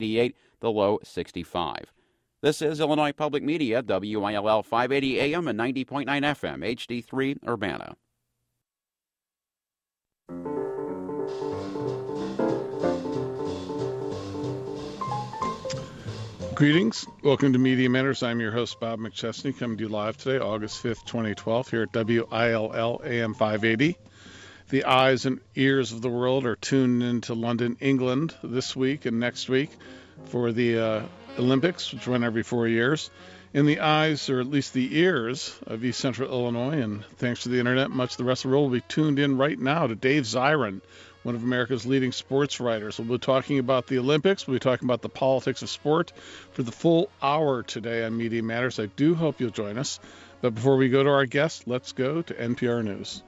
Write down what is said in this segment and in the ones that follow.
88, the low 65. This is Illinois Public Media, WILL 580 AM and 90.9 FM, HD3 Urbana. Greetings. Welcome to Media Matters. I'm your host, Bob McChesney, coming to you live today, August 5th, 2012, here at WILL AM 580. The eyes and ears of the world are tuned into London, England this week and next week for the uh, Olympics, which run every four years. In the eyes, or at least the ears, of East Central Illinois, and thanks to the internet, much of the rest of the world will be tuned in right now to Dave Zirin one of America's leading sports writers. We'll be talking about the Olympics. We'll be talking about the politics of sport for the full hour today on Media Matters. I do hope you'll join us. But before we go to our guest, let's go to NPR News.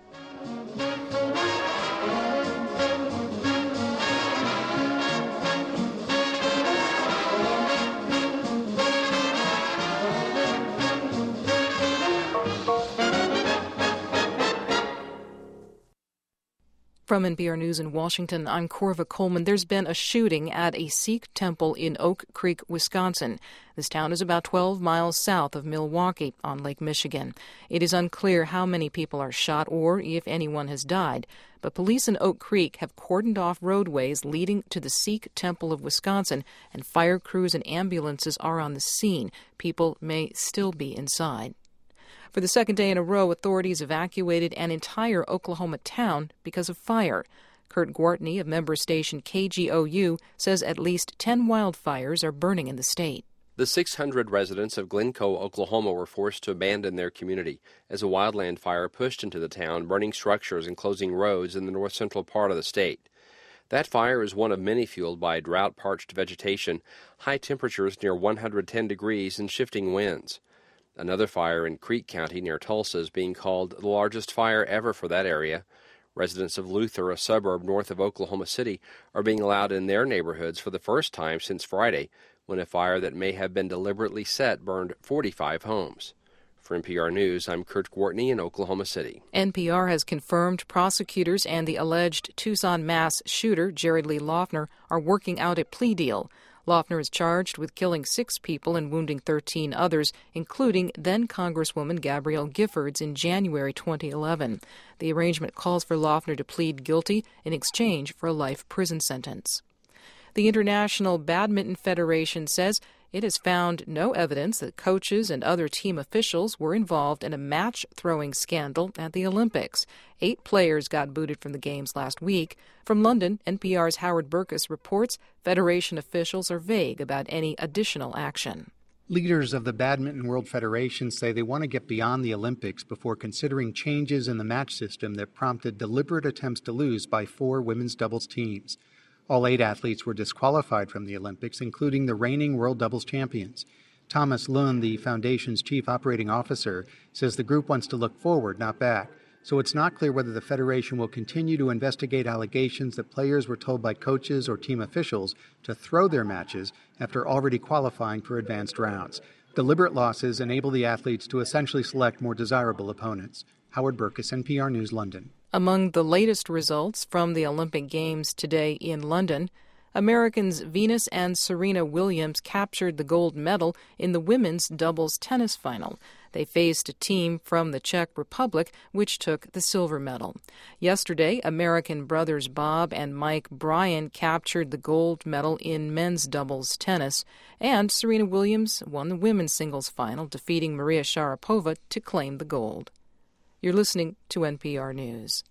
From NPR News in Washington, I'm Korva Coleman. There's been a shooting at a Sikh temple in Oak Creek, Wisconsin. This town is about 12 miles south of Milwaukee on Lake Michigan. It is unclear how many people are shot or if anyone has died, but police in Oak Creek have cordoned off roadways leading to the Sikh Temple of Wisconsin, and fire crews and ambulances are on the scene. People may still be inside. For the second day in a row, authorities evacuated an entire Oklahoma town because of fire. Kurt Gwartney of member station KGOU says at least 10 wildfires are burning in the state. The 600 residents of Glencoe, Oklahoma were forced to abandon their community as a wildland fire pushed into the town, burning structures and closing roads in the north central part of the state. That fire is one of many fueled by drought parched vegetation, high temperatures near 110 degrees, and shifting winds. Another fire in Creek County near Tulsa is being called the largest fire ever for that area. Residents of Luther, a suburb north of Oklahoma City, are being allowed in their neighborhoods for the first time since Friday, when a fire that may have been deliberately set burned 45 homes. For NPR News, I'm Kurt Gwartney in Oklahoma City. NPR has confirmed prosecutors and the alleged Tucson mass shooter, Jared Lee Loughner, are working out a plea deal. Loughner is charged with killing six people and wounding 13 others, including then Congresswoman Gabrielle Giffords in January 2011. The arrangement calls for Loughner to plead guilty in exchange for a life prison sentence. The International Badminton Federation says it has found no evidence that coaches and other team officials were involved in a match throwing scandal at the Olympics. Eight players got booted from the Games last week. From London, NPR's Howard Berkes reports Federation officials are vague about any additional action. Leaders of the Badminton World Federation say they want to get beyond the Olympics before considering changes in the match system that prompted deliberate attempts to lose by four women's doubles teams. All eight athletes were disqualified from the Olympics, including the reigning world doubles champions. Thomas Lund, the foundation's chief operating officer, says the group wants to look forward, not back. So it's not clear whether the Federation will continue to investigate allegations that players were told by coaches or team officials to throw their matches after already qualifying for advanced rounds. Deliberate losses enable the athletes to essentially select more desirable opponents. Howard Berkes, NPR News, London. Among the latest results from the Olympic Games today in London, Americans Venus and Serena Williams captured the gold medal in the women's doubles tennis final. They faced a team from the Czech Republic, which took the silver medal. Yesterday, American brothers Bob and Mike Bryan captured the gold medal in men's doubles tennis, and Serena Williams won the women's singles final, defeating Maria Sharapova to claim the gold. You're listening to NPR News.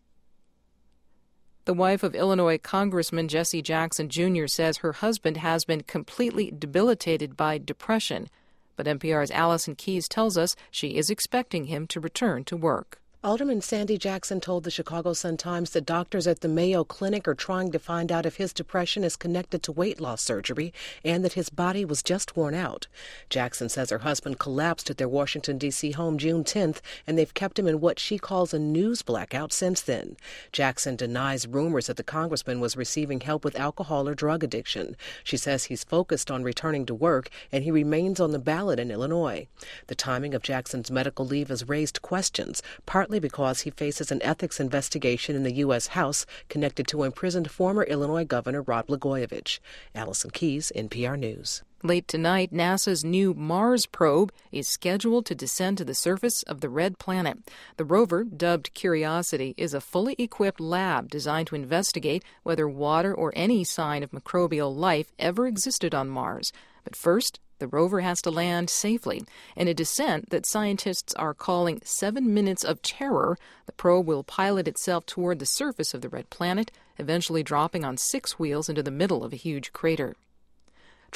The wife of Illinois Congressman Jesse Jackson Jr. says her husband has been completely debilitated by depression, but NPR's Allison Keyes tells us she is expecting him to return to work. Alderman Sandy Jackson told the Chicago Sun-Times that doctors at the Mayo Clinic are trying to find out if his depression is connected to weight loss surgery and that his body was just worn out. Jackson says her husband collapsed at their Washington, D.C. home June 10th, and they've kept him in what she calls a news blackout since then. Jackson denies rumors that the congressman was receiving help with alcohol or drug addiction. She says he's focused on returning to work and he remains on the ballot in Illinois. The timing of Jackson's medical leave has raised questions, partly partly because he faces an ethics investigation in the U.S. House connected to imprisoned former Illinois Governor Rod Blagojevich. Allison Keyes, NPR News. Late tonight, NASA's new Mars probe is scheduled to descend to the surface of the red planet. The rover, dubbed Curiosity, is a fully equipped lab designed to investigate whether water or any sign of microbial life ever existed on Mars. But first, the rover has to land safely. In a descent that scientists are calling seven minutes of terror, the probe will pilot itself toward the surface of the red planet, eventually dropping on six wheels into the middle of a huge crater.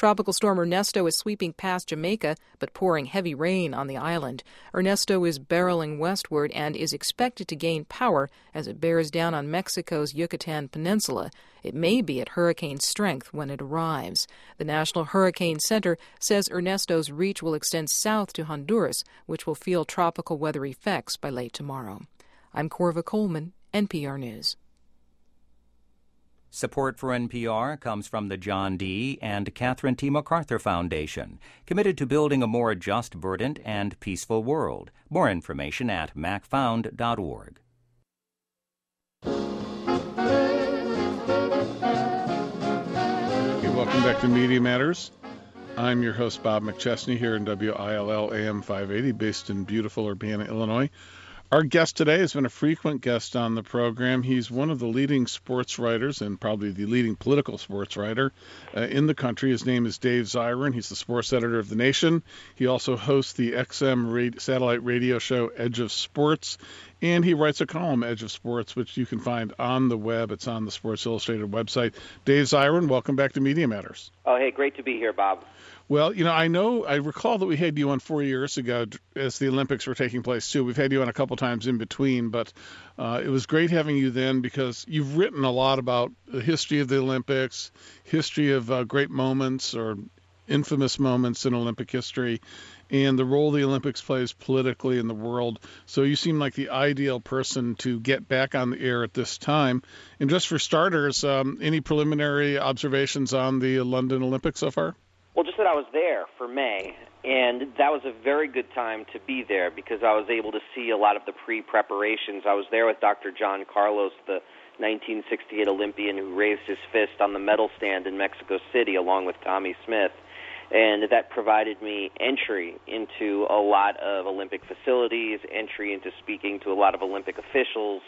Tropical storm Ernesto is sweeping past Jamaica but pouring heavy rain on the island. Ernesto is barreling westward and is expected to gain power as it bears down on Mexico's Yucatan Peninsula. It may be at hurricane strength when it arrives. The National Hurricane Center says Ernesto's reach will extend south to Honduras, which will feel tropical weather effects by late tomorrow. I'm Korva Coleman, NPR News. Support for NPR comes from the John D. and Catherine T. MacArthur Foundation, committed to building a more just, verdant, and peaceful world. More information at macfound.org. Hey, welcome back to Media Matters. I'm your host, Bob McChesney, here in WILL AM 580, based in beautiful Urbana, Illinois. Our guest today has been a frequent guest on the program. He's one of the leading sports writers and probably the leading political sports writer uh, in the country. His name is Dave Zirin. He's the sports editor of The Nation. He also hosts the XM satellite radio show Edge of Sports, and he writes a column, Edge of Sports, which you can find on the web. It's on the Sports Illustrated website. Dave Zirin, welcome back to Media Matters. Oh, hey, great to be here, Bob. Well, you know, I know, I recall that we had you on four years ago as the Olympics were taking place too. We've had you on a couple times in between, but uh, it was great having you then because you've written a lot about the history of the Olympics, history of uh, great moments or infamous moments in Olympic history, and the role the Olympics plays politically in the world. So you seem like the ideal person to get back on the air at this time. And just for starters, um, any preliminary observations on the London Olympics so far? Well, just that I was there for May, and that was a very good time to be there because I was able to see a lot of the pre preparations. I was there with Dr. John Carlos, the 1968 Olympian who raised his fist on the medal stand in Mexico City along with Tommie Smith. And that provided me entry into a lot of Olympic facilities, entry into speaking to a lot of Olympic officials,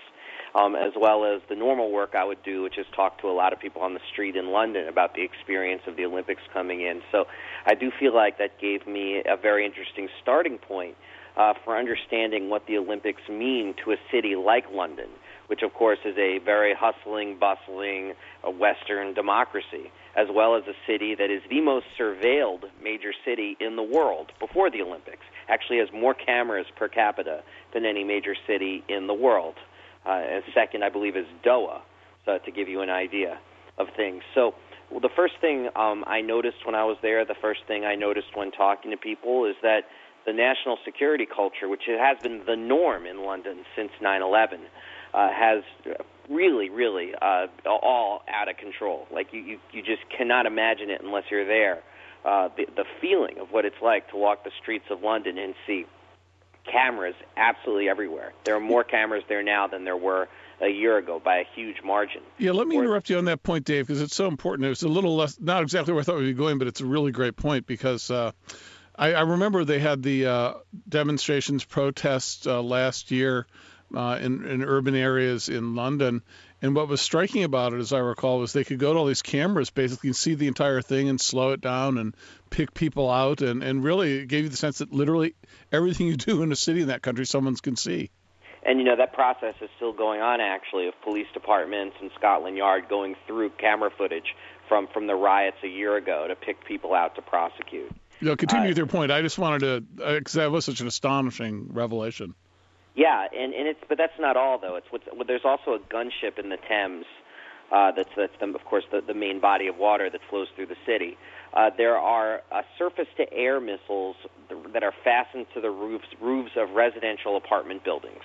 um, as well as the normal work I would do, which is talk to a lot of people on the street in London about the experience of the Olympics coming in. So I do feel like that gave me a very interesting starting point uh, for understanding what the Olympics mean to a city like London, which of course is a very hustling, bustling uh, Western democracy, as well as a city that is the most surveilled major city in the world before the Olympics. Actually, has more cameras per capita than any major city in the world. Uh, second, I believe, is DOA, so to give you an idea of things. So, well, the first thing um, I noticed when I was there, the first thing I noticed when talking to people is that the national security culture, which has been the norm in London since 9 11, uh, has really, really uh, all out of control. Like, you, you, you just cannot imagine it unless you're there. Uh, the, the feeling of what it's like to walk the streets of London and see cameras absolutely everywhere. There are more cameras there now than there were a year ago by a huge margin. Yeah, let me interrupt you on that point, Dave, because it's so important. It was a little less, not exactly where I thought we'd be going, but it's a really great point because uh, I, I, remember they had the uh, demonstrations, protests uh, last year uh, in, in urban areas in London, and what was striking about it, as I recall, was they could go to all these cameras, basically and see the entire thing and slow it down and pick people out, and, and really it gave you the sense that literally everything you do in a city in that country, someone can see. And you know that process is still going on actually of police departments and Scotland Yard going through camera footage from from the riots a year ago to pick people out to prosecute. You know, continue uh, with your point. I just wanted to because that was such an astonishing revelation. Yeah, and and it's but that's not all though. It's what's, well, there's also a gunship in the Thames. Uh, that's that's the, of course the, the main body of water that flows through the city. Uh, there are uh, surface-to-air missiles that are fastened to the roofs roofs of residential apartment buildings.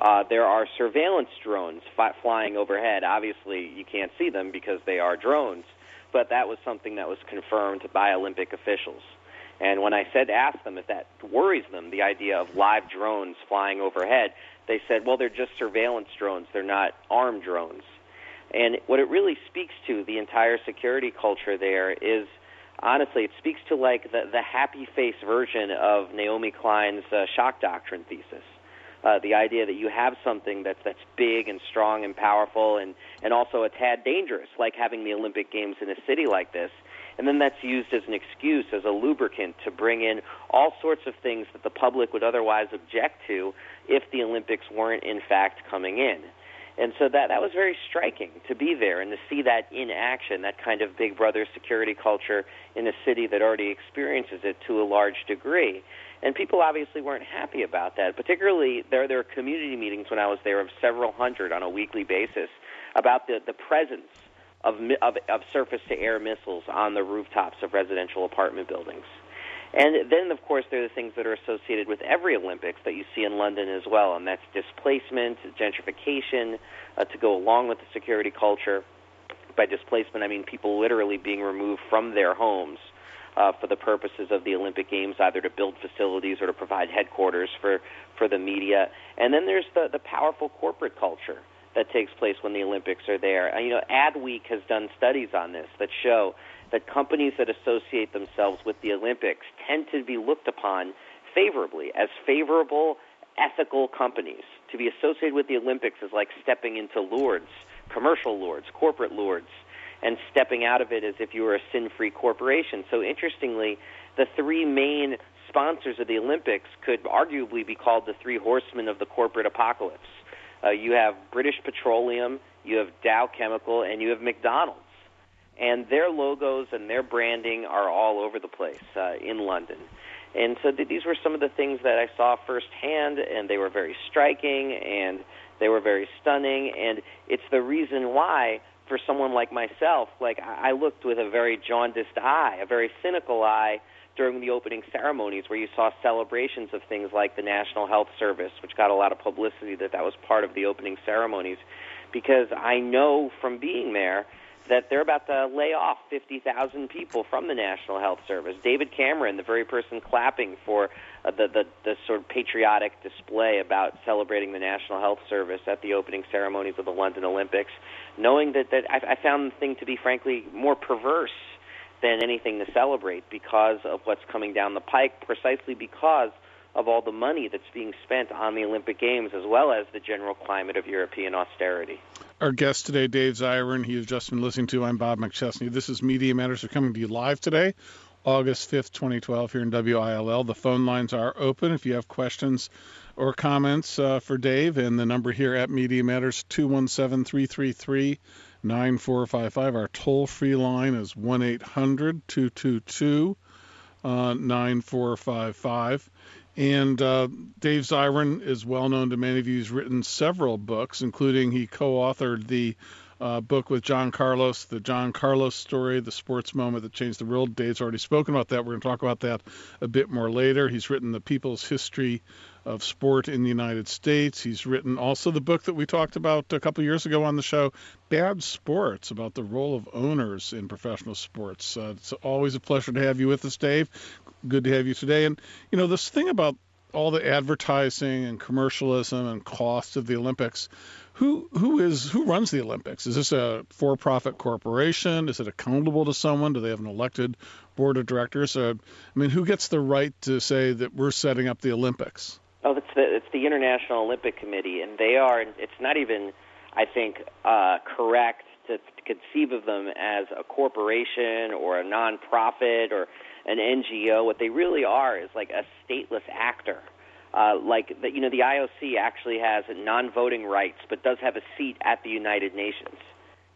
Uh, there are surveillance drones fi- flying overhead. Obviously, you can't see them because they are drones, but that was something that was confirmed by Olympic officials. And when I said, ask them if that worries them, the idea of live drones flying overhead, they said, well, they're just surveillance drones. They're not armed drones. And what it really speaks to, the entire security culture there, is honestly, it speaks to like the, the happy face version of Naomi Klein's uh, shock doctrine thesis. Uh, the idea that you have something that's that's big and strong and powerful and and also a tad dangerous, like having the Olympic Games in a city like this, and then that's used as an excuse, as a lubricant to bring in all sorts of things that the public would otherwise object to if the Olympics weren't in fact coming in. And so that that was very striking to be there and to see that in action, that kind of Big Brother security culture in a city that already experiences it to a large degree. And people obviously weren't happy about that. Particularly, there there were community meetings when I was there of several hundred on a weekly basis about the the presence of of, of surface to air missiles on the rooftops of residential apartment buildings. And then, of course, there are the things that are associated with every Olympics that you see in London as well, and that's displacement, gentrification, uh, to go along with the security culture. By displacement, I mean people literally being removed from their homes uh, for the purposes of the Olympic Games, either to build facilities or to provide headquarters for, for the media. And then there's the, the powerful corporate culture that takes place when the Olympics are there. You know, Adweek has done studies on this that show that companies that associate themselves with the Olympics tend to be looked upon favorably as favorable, ethical companies. To be associated with the Olympics is like stepping into Lourdes, commercial Lourdes, corporate Lourdes, and stepping out of it as if you were a sin free corporation. So, interestingly, the three main sponsors of the Olympics could arguably be called the three horsemen of the corporate apocalypse. Uh, you have British Petroleum, you have Dow Chemical, and you have McDonald's and their logos and their branding are all over the place uh, in London. And so th- these were some of the things that I saw firsthand, and they were very striking and they were very stunning. And it's the reason why, for someone like myself, like I looked with a very jaundiced eye, a very cynical eye during the opening ceremonies, where you saw celebrations of things like the National Health Service, which got a lot of publicity that that was part of the opening ceremonies, because I know from being there that they're about to lay off 50,000 people from the National Health Service. David Cameron, the very person clapping for uh, the, the, the sort of patriotic display about celebrating the National Health Service at the opening ceremonies of the London Olympics, knowing that, that I, I found the thing to be, frankly, more perverse than anything to celebrate because of what's coming down the pike, precisely because of all the money that's being spent on the Olympic Games, as well as the general climate of European austerity. Our guest today, Dave Zirin, he has just been listening to. I'm Bob McChesney. This is Media Matters. Are coming to you live today, August 5th, 2012, here in WILL. The phone lines are open if you have questions or comments uh, for Dave, and the number here at Media Matters 217 333 9455. Our toll free line is 1 800 222 uh, 9455. And uh, Dave Zirin is well known to many of you. He's written several books, including he co authored the uh, book with John Carlos, the John Carlos story, the sports moment that changed the world. Dave's already spoken about that. We're going to talk about that a bit more later. He's written The People's History of Sport in the United States. He's written also the book that we talked about a couple years ago on the show, Bad Sports, about the role of owners in professional sports. Uh, it's always a pleasure to have you with us, Dave. Good to have you today. And, you know, this thing about all the advertising and commercialism and cost of the Olympics. Who who is who runs the Olympics? Is this a for-profit corporation? Is it accountable to someone? Do they have an elected board of directors? Uh, I mean, who gets the right to say that we're setting up the Olympics? It's the it's the International Olympic Committee, and they are. It's not even, I think, uh, correct to, to conceive of them as a corporation or a nonprofit or an NGO. What they really are is like a stateless actor. Uh, like the, you know, the IOC actually has non-voting rights, but does have a seat at the United Nations.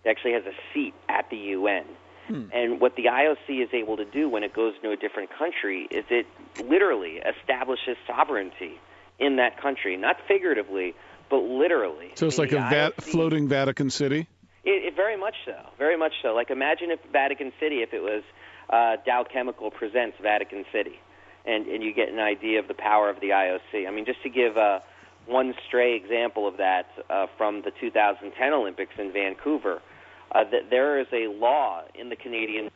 It actually has a seat at the UN. Hmm. And what the IOC is able to do when it goes to a different country is it literally establishes sovereignty in that country, not figuratively, but literally. So it's like a IOC, floating Vatican City. It, it, very much so, very much so. Like imagine if Vatican City, if it was uh, Dow Chemical presents Vatican City, and and you get an idea of the power of the IOC. I mean, just to give uh, one stray example of that uh, from the 2010 Olympics in Vancouver, uh, that there is a law in the Canadian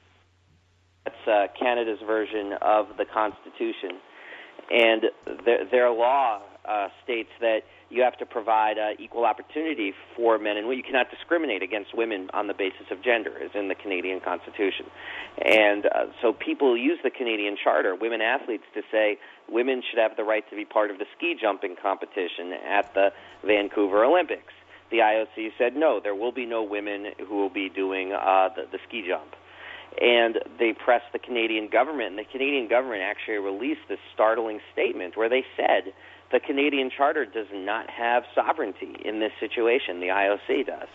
That's uh, Canada's version of the Constitution. And their, law uh, states that you have to provide uh, equal opportunity for men and. You cannot discriminate against women on the basis of gender, as in the Canadian Constitution. And uh, so people use the Canadian Charter, women athletes, to say women should have the right to be part of the ski jumping competition at the Vancouver Olympics. The IOC said no, there will be no women who will be doing uh, the, the ski jump and they pressed the Canadian government, and the Canadian government actually released this startling statement where they said the Canadian Charter does not have sovereignty in this situation. The IOC does.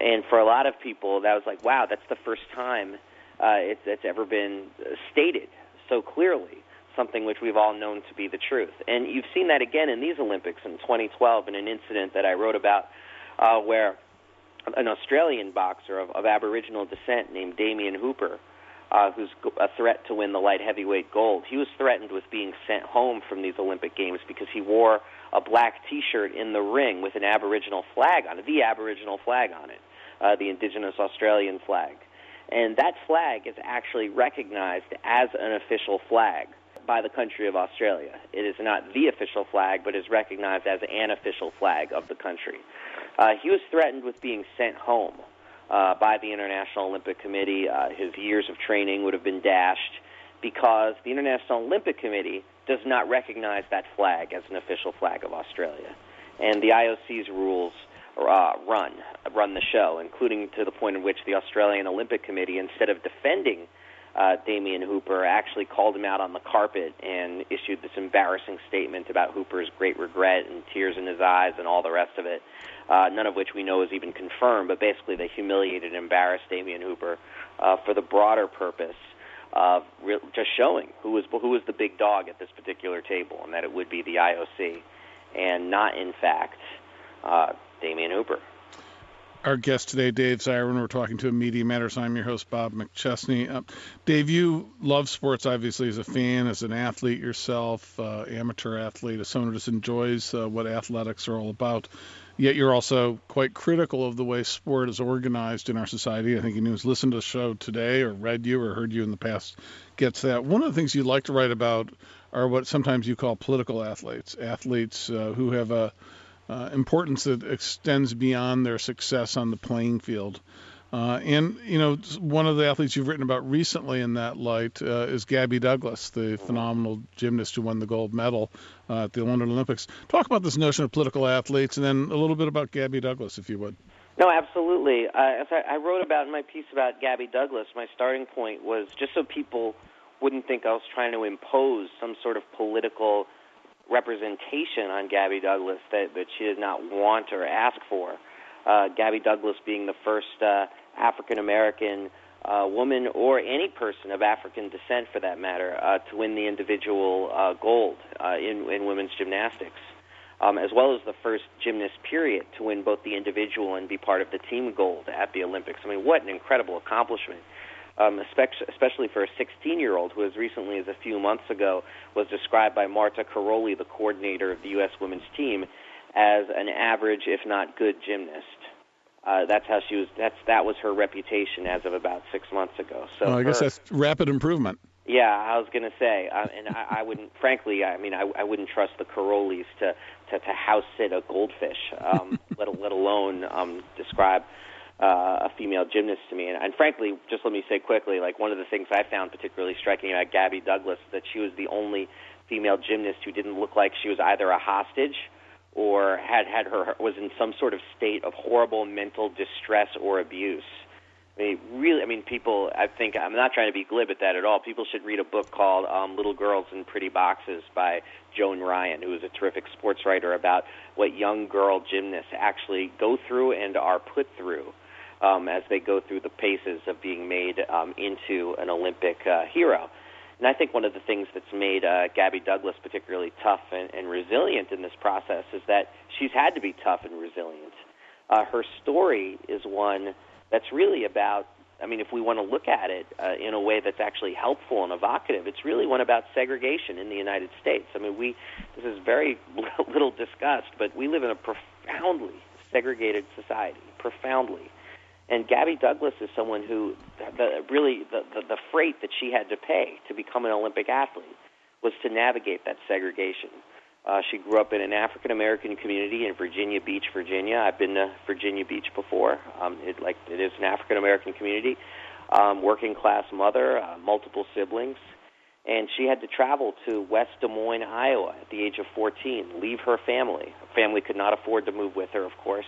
And for a lot of people, that was like, wow, that's the first time uh, it's, it's ever been stated so clearly, something which we've all known to be the truth. And you've seen that again in these Olympics in 2012 in an incident that I wrote about uh, where an Australian boxer of, of Aboriginal descent named Damien Hooper uh, who's a threat to win the light heavyweight gold. He was threatened with being sent home from these Olympic Games because he wore a black T-shirt in the ring with an Aboriginal flag on it, the Aboriginal flag on it, uh, the Indigenous Australian flag. And that flag is actually recognized as an official flag by the country of Australia. It is not the official flag, but is recognized as an official flag of the country. Uh, he was threatened with being sent home uh, by the International Olympic Committee. Uh, his years of training would have been dashed because the International Olympic Committee does not recognize that flag as an official flag of Australia. And the IOC's rules uh, run run the show, including to the point in which the Australian Olympic Committee, instead of defending uh, Damien Hooper actually called him out on the carpet and issued this embarrassing statement about Hooper's great regret and tears in his eyes and all the rest of it, uh, none of which we know is even confirmed. But basically, they humiliated and embarrassed Damien Hooper uh, for the broader purpose of re- just showing who was who was the big dog at this particular table, and that it would be the IOC, and not in fact uh, Damien Hooper our guest today, Dave Zirin. We're talking to a Media Matters. I'm your host, Bob McChesney. Uh, Dave, you love sports, obviously, as a fan, as an athlete yourself, uh, amateur athlete, as someone who just enjoys uh, what athletics are all about. Yet you're also quite critical of the way sport is organized in our society. I think anyone who's listened to the show today or read you or heard you in the past gets that. One of the things you like to write about are what sometimes you call political athletes, athletes uh, who have a uh, importance that extends beyond their success on the playing field. Uh, and you know, one of the athletes you've written about recently in that light uh, is Gabby Douglas, the phenomenal gymnast who won the gold medal uh, at the London Olympics. Talk about this notion of political athletes, and then a little bit about Gabby Douglas, if you would. No, absolutely. Uh, as I, I wrote about in my piece about Gabby Douglas, my starting point was just so people wouldn't think I was trying to impose some sort of political representation on Gabby Douglas that, that she did not want or ask for. Uh, Gabby Douglas being the first uh, African American uh, woman or any person of African descent, for that matter, uh, to win the individual uh, gold uh, in, in women's gymnastics, um, as well as the first gymnast period to win both the individual and be part of the team gold at the Olympics. I mean, what an incredible accomplishment! Um, especially for a 16 year old who, as recently as a few months ago, was described by Marta Karolyi, the coordinator of the U.S. women's team, as an average, if not good, gymnast. Uh, that's how she was. That's that was her reputation as of about six months ago. So well, I guess that's rapid improvement. Yeah, I was going to say, uh, and I, I wouldn't, frankly, I mean, I, I wouldn't trust the Karolyis to to, to house sit a goldfish, um, let let alone um, describe uh, a female gymnast to me. And, and frankly, just let me say quickly, like one of the things I found particularly striking about Gabby Douglas that she was the only female gymnast who didn't look like she was either a hostage or had had her was in some sort of state of horrible mental distress or abuse. I mean, really, I mean, people. I think I'm not trying to be glib at that at all. People should read a book called um, "Little Girls in Pretty Boxes" by Joan Ryan, who is a terrific sports writer about what young girl gymnasts actually go through and are put through um, as they go through the paces of being made um, into an Olympic uh, hero. And I think one of the things that's made uh, Gabby Douglas particularly tough and, and resilient in this process is that she's had to be tough and resilient. Uh, her story is one that's really about I mean, if we want to look at it uh, in a way that's actually helpful and evocative, it's really one about segregation in the United States. I mean, we this is very little discussed, but we live in a profoundly segregated society, profoundly. And Gabby Douglas is someone who, the, really, the, the, the freight that she had to pay to become an Olympic athlete was to navigate that segregation. Uh, she grew up in an African American community in Virginia Beach, Virginia. I've been to Virginia Beach before. Um, it like it is an African American community. Um, working class mother, uh, multiple siblings, and she had to travel to West Des Moines, Iowa, at the age of 14, leave her family. Her family could not afford to move with her, of course,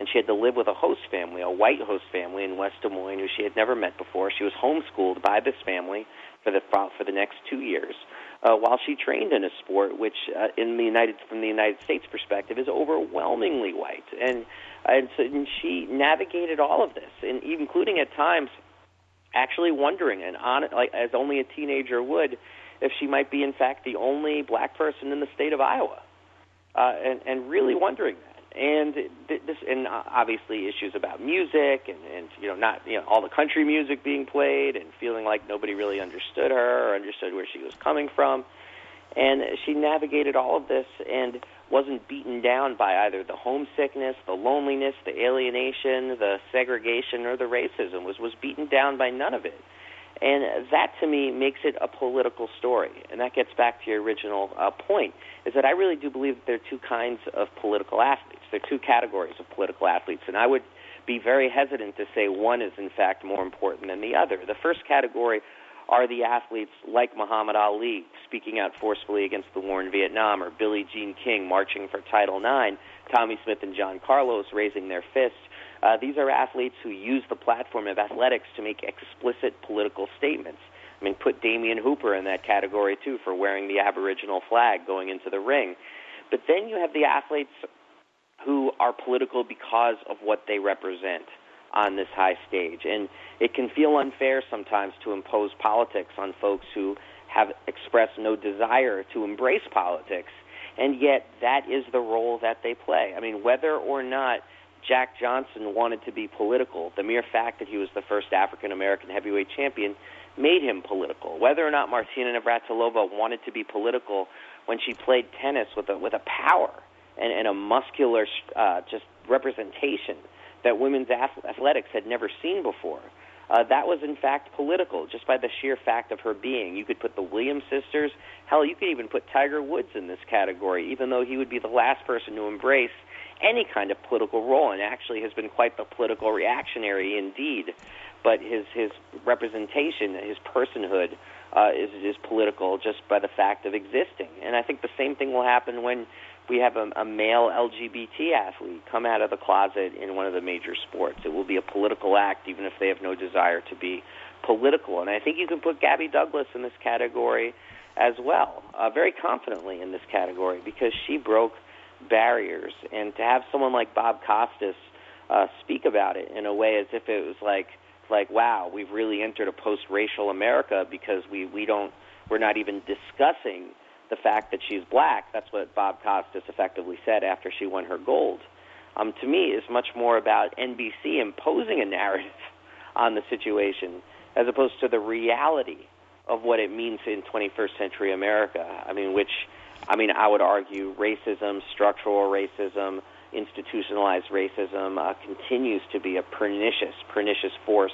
and she had to live with a host family, a white host family in West Des Moines, who she had never met before. She was homeschooled by this family for the for the next two years uh, while she trained in a sport which, uh, in the United from the United States perspective, is overwhelmingly white, and and, so, and she navigated all of this, and including at times actually wondering, and on like as only a teenager would, if she might be in fact the only black person in the state of Iowa, uh, and and really wondering that and this and obviously issues about music and and you know not you know all the country music being played and feeling like nobody really understood her or understood where she was coming from and she navigated all of this and wasn't beaten down by either the homesickness, the loneliness, the alienation, the segregation or the racism was was beaten down by none of it. And that to me makes it a political story. And that gets back to your original uh, point is that I really do believe that there are two kinds of political athletes. There are two categories of political athletes. And I would be very hesitant to say one is, in fact, more important than the other. The first category are the athletes like Muhammad Ali speaking out forcefully against the war in Vietnam, or Billie Jean King marching for Title IX, Tommie Smith and John Carlos raising their fists uh, these are athletes who use the platform of athletics to make explicit political statements. I mean, put Damien Hooper in that category too for wearing the Aboriginal flag going into the ring. But then you have the athletes who are political because of what they represent on this high stage. And it can feel unfair sometimes to impose politics on folks who have expressed no desire to embrace politics. And yet, that is the role that they play. I mean, whether or not Jack Johnson wanted to be political. The mere fact that he was the first African American heavyweight champion made him political. Whether or not Martina Navratilova wanted to be political when she played tennis with a with a power and, and a muscular uh, just representation that women's athletics had never seen before. Uh, that was in fact political, just by the sheer fact of her being. You could put the Williams sisters, hell, you could even put Tiger Woods in this category, even though he would be the last person to embrace any kind of political role, and actually has been quite the political reactionary indeed. But his his representation, his personhood, uh, is is political just by the fact of existing. And I think the same thing will happen when we have a, a male LGBT athlete come out of the closet in one of the major sports. It will be a political act, even if they have no desire to be political. And I think you can put Gabby Douglas in this category as well, uh, very confidently in this category, because she broke barriers, and to have someone like Bob Costas uh, speak about it in a way as if it was like like wow, we've really entered a post-racial America because we we don't we're not even discussing the fact that she's black. That's what Bob Costas effectively said after she won her gold. Um, to me, is much more about NBC imposing a narrative on the situation as opposed to the reality of what it means in 21st century America. I mean, which I mean, I would argue racism, structural racism, institutionalized racism uh, continues to be a pernicious, pernicious force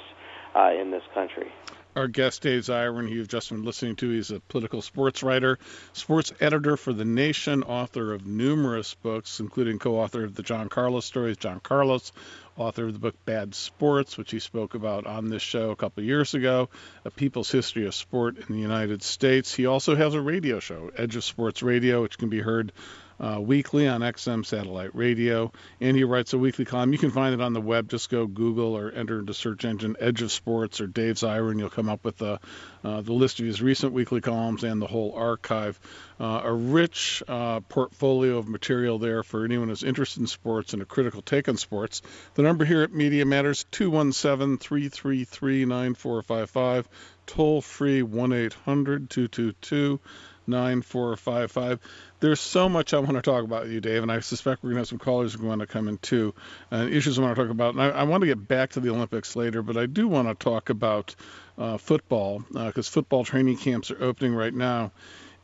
uh, in this country. Our guest, Dave Zirin, who you've just been listening to, he's a political sports writer, sports editor for The Nation, author of numerous books, including co author of the John Carlos stories, John Carlos, author of the book Bad Sports, which he spoke about on this show a couple years ago, A People's History of Sport in the United States. He also has a radio show, Edge of Sports Radio, which can be heard uh, weekly on XM satellite radio. And he writes a weekly column. You can find it on the web. Just go Google or enter into search engine Edge of Sports or Dave Zirin. You'll come up with the, uh, the list of his recent weekly columns and the whole archive. Uh, a rich uh, portfolio of material there for anyone who's interested in sports and a critical take on sports. The number here at Media Matters 217 333 9455. Toll free 1 800 222 9455. There's so much I want to talk about with you, Dave, and I suspect we're going to have some callers who want to come in too, and issues I want to talk about. And I, I want to get back to the Olympics later, but I do want to talk about uh, football because uh, football training camps are opening right now.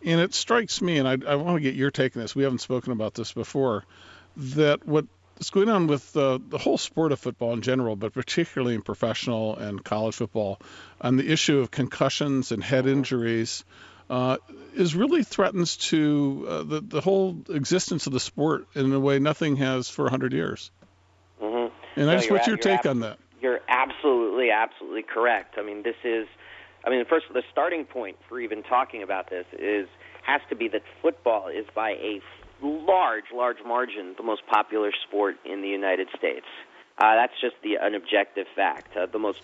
And it strikes me, and I, I want to get your take on this. We haven't spoken about this before, that what what's going on with the whole sport of football in general, but particularly in professional and college football, on the issue of concussions and head injuries, uh, is really threatens to uh, the the whole existence of the sport in a way nothing has for 100 years. Mm-hmm. And no, I just want your take ab- on that. You're absolutely, absolutely correct. I mean, this is, I mean, first the starting point for even talking about this is has to be that football is by a large, large margin the most popular sport in the United States. Uh, that's just the an objective fact. Uh, the most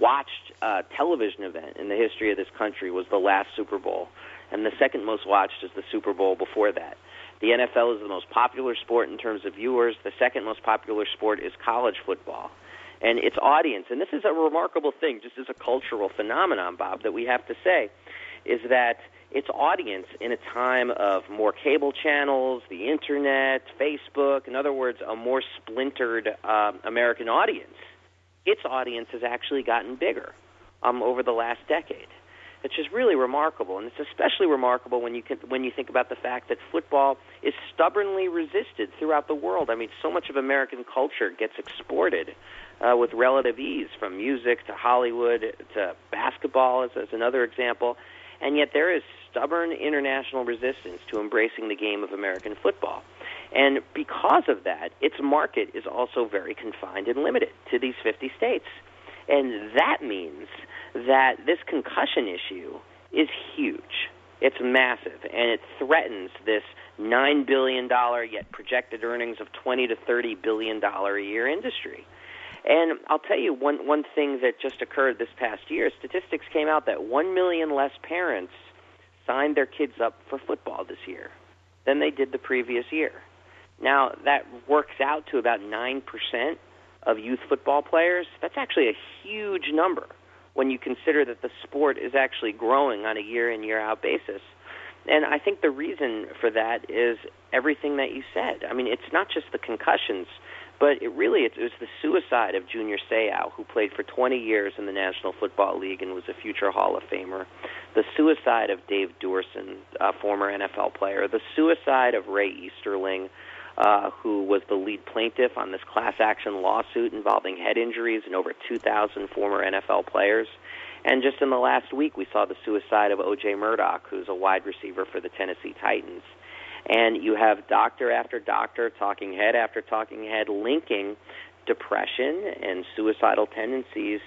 watched uh, television event in the history of this country was the last Super Bowl, and the second most watched is the Super Bowl before that. The NFL is the most popular sport in terms of viewers. The second most popular sport is college football. And its audience, and this is a remarkable thing, just as a cultural phenomenon, Bob, that we have to say, is that its audience in a time of more cable channels, the internet, Facebook, in other words, a more splintered uh, American audience, its audience has actually gotten bigger um, over the last decade. It's just really remarkable, and it's especially remarkable when you can, when you think about the fact that football is stubbornly resisted throughout the world. I mean, so much of American culture gets exported uh, with relative ease, from music to Hollywood to basketball, as, as another example, and yet there is stubborn international resistance to embracing the game of American football. And because of that, its market is also very confined and limited to these 50 states. And that means that this concussion issue is huge. It's massive, and it threatens this nine billion dollar yet projected earnings of twenty to thirty billion dollar a year industry. And I'll tell you one one thing that just occurred this past year. Statistics came out that one million less parents signed their kids up for football this year than they did the previous year. Now that works out to about nine percent of youth football players. That's actually a huge number when you consider that the sport is actually growing on a year in year out basis. And I think the reason for that is everything that you said. I mean, it's not just the concussions, but it really it was the suicide of Junior Seau, who played for 20 years in the National Football League and was a future Hall of Famer. The suicide of Dave Duerson, a former NFL player. The suicide of Ray Easterling, uh, who was the lead plaintiff on this class action lawsuit involving head injuries and over 2,000 former NFL players. And just in the last week, we saw the suicide of O.J. Murdock, who's a wide receiver for the Tennessee Titans. And you have doctor after doctor, talking head after talking head, linking depression and suicidal tendencies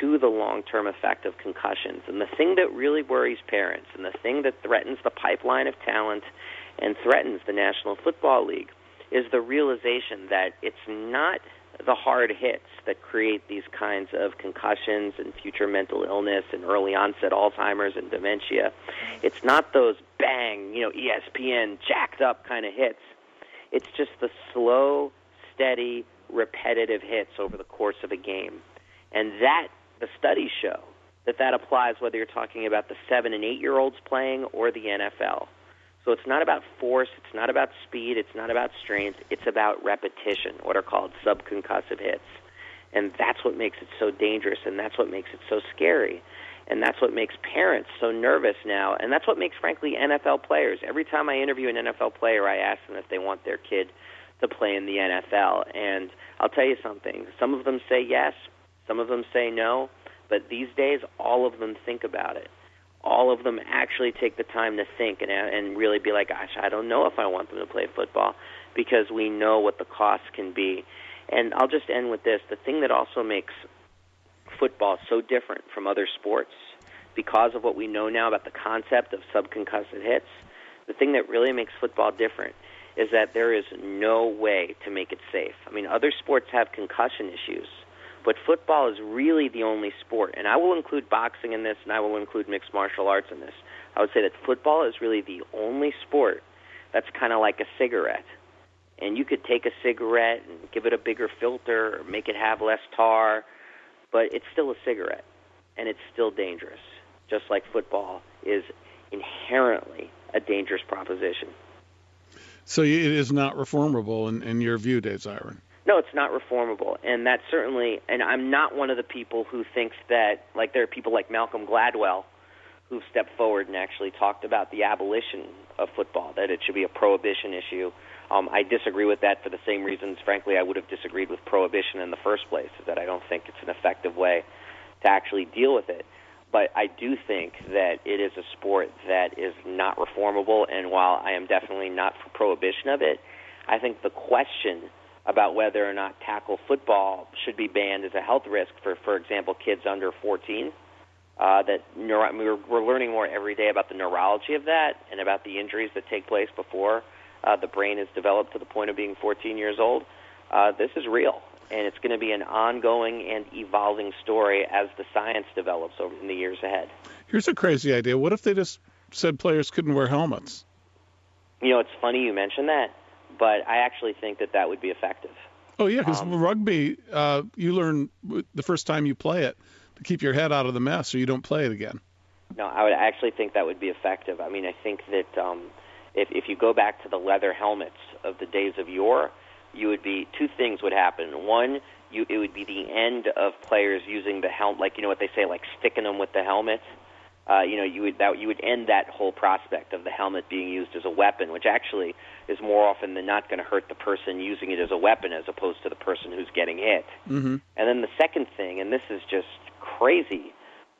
to the long term effect of concussions. And the thing that really worries parents and the thing that threatens the pipeline of talent and threatens the National Football League is the realization that it's not the hard hits that create these kinds of concussions and future mental illness and early onset Alzheimer's and dementia. It's not those bang, you know, ESPN jacked up kind of hits. It's just the slow, steady, repetitive hits over the course of a game. And that, the studies show that that applies whether you're talking about the seven and eight year olds playing or the NFL. So it's not about force, it's not about speed, it's not about strength, it's about repetition, what are called subconcussive hits. And that's what makes it so dangerous, and that's what makes it so scary. And that's what makes parents so nervous now, and that's what makes, frankly, NFL players. Every time I interview an NFL player, I ask them if they want their kid to play in the NFL. And I'll tell you something some of them say yes, some of them say no, but these days, all of them think about it all of them actually take the time to think and and really be like, gosh, I don't know if I want them to play football because we know what the costs can be. And I'll just end with this: the thing that also makes football so different from other sports, because of what we know now about the concept of subconcussive hits, the thing that really makes football different is that there is no way to make it safe. I mean, other sports have concussion issues but football is really the only sport, and I will include boxing in this, and I will include mixed martial arts in this. I would say that football is really the only sport that's kind of like a cigarette. And you could take a cigarette and give it a bigger filter or make it have less tar, but it's still a cigarette, and it's still dangerous, just like football is inherently a dangerous proposition. So it is not reformable in, in your view, Dave Zirin? No, it's not reformable, and that certainly. And I'm not one of the people who thinks that, like, there are people like Malcolm Gladwell who've stepped forward and actually talked about the abolition of football, that it should be a prohibition issue. Um, I disagree with that for the same reasons, frankly, I would have disagreed with prohibition in the first place, is that I don't think it's an effective way to actually deal with it. But I do think that it is a sport that is not reformable, and while I am definitely not for prohibition of it, I think the question about whether or not tackle football should be banned as a health risk for, for example, kids under 14. Uh, that neuro- we're, we're learning more every day about the neurology of that and about the injuries that take place before uh, the brain is developed to the point of being 14 years old. Uh, this is real, and it's going to be an ongoing and evolving story as the science develops over in the years ahead. Here's a crazy idea. What if they just said players couldn't wear helmets? You know, it's funny you mentioned that, but I actually think that that would be effective. Oh yeah, because Um, rugby, uh, you learn the first time you play it to keep your head out of the mess, or you don't play it again. No, I would actually think that would be effective. I mean, I think that um, if if you go back to the leather helmets of the days of yore, you would be two things would happen. One, you it would be the end of players using the helmet, like you know what they say, like sticking them with the helmet. Uh, you know, you would that you would end that whole prospect of the helmet being used as a weapon, which actually is more often than not going to hurt the person using it as a weapon as opposed to the person who's getting hit. Mm-hmm. And then the second thing, and this is just crazy,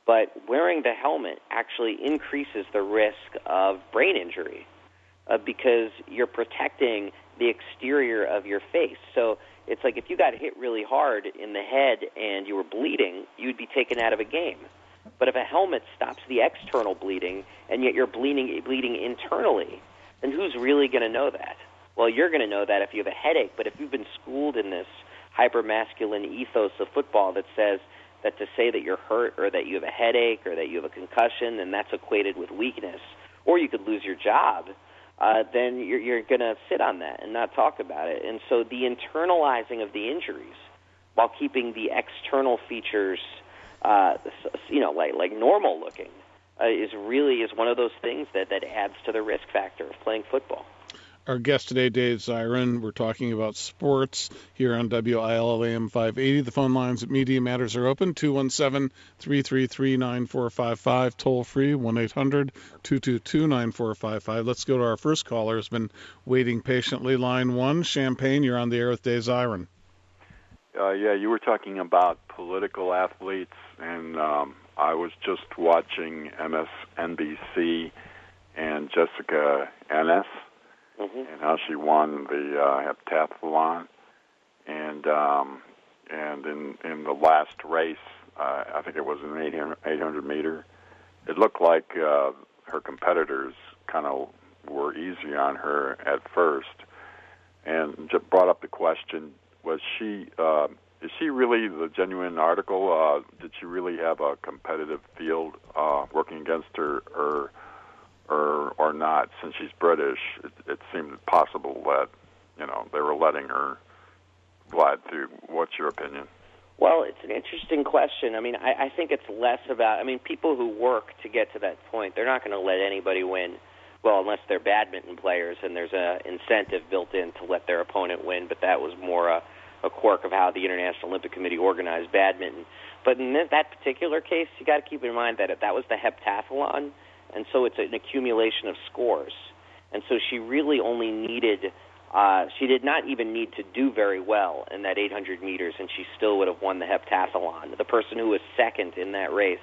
but wearing the helmet actually increases the risk of brain injury uh, because you're protecting the exterior of your face. So it's like if you got hit really hard in the head and you were bleeding, you'd be taken out of a game. But if a helmet stops the external bleeding and yet you're bleeding bleeding internally, then who's really going to know that? Well, you're going to know that if you have a headache, but if you've been schooled in this hypermasculine ethos of football that says that to say that you're hurt or that you have a headache or that you have a concussion and that's equated with weakness, or you could lose your job, uh, then you're, you're going to sit on that and not talk about it. And so the internalizing of the injuries while keeping the external features, uh, you know, like like normal looking, uh, is really is one of those things that that adds to the risk factor of playing football. Our guest today, Dave Zirin. We're talking about sports here on WILL AM 580. The phone lines at Media Matters are open 217 333 9455, toll free 1 800 222 9455. Let's go to our first caller who's been waiting patiently. Line one, Champaign, you're on the air with Dave Zirin. Uh, yeah, you were talking about political athletes, and um, I was just watching MSNBC and Jessica Ennis Mm-hmm. and how she won the uh, heptathlon, and um, and in in the last race, uh, I think it was an 800, 800 meter. It looked like uh, her competitors kind of were easy on her at first, and just brought up the question: Was she? Uh, is she really the genuine article? Uh, did she really have a competitive field uh, working against her, or or or not? Since she's British, it, it seemed possible that you know they were letting her glide through. What's your opinion? Well, it's an interesting question. I mean, I, I think it's less about. I mean, people who work to get to that point, they're not going to let anybody win. Well, unless they're badminton players, and there's a incentive built in to let their opponent win. But that was more a, a quirk of how the International Olympic Committee organized badminton. But in that particular case, you got to keep in mind that that was the heptathlon, and so it's an accumulation of scores. And so she really only needed uh, she did not even need to do very well in that 800 meters, and she still would have won the heptathlon. The person who was second in that race,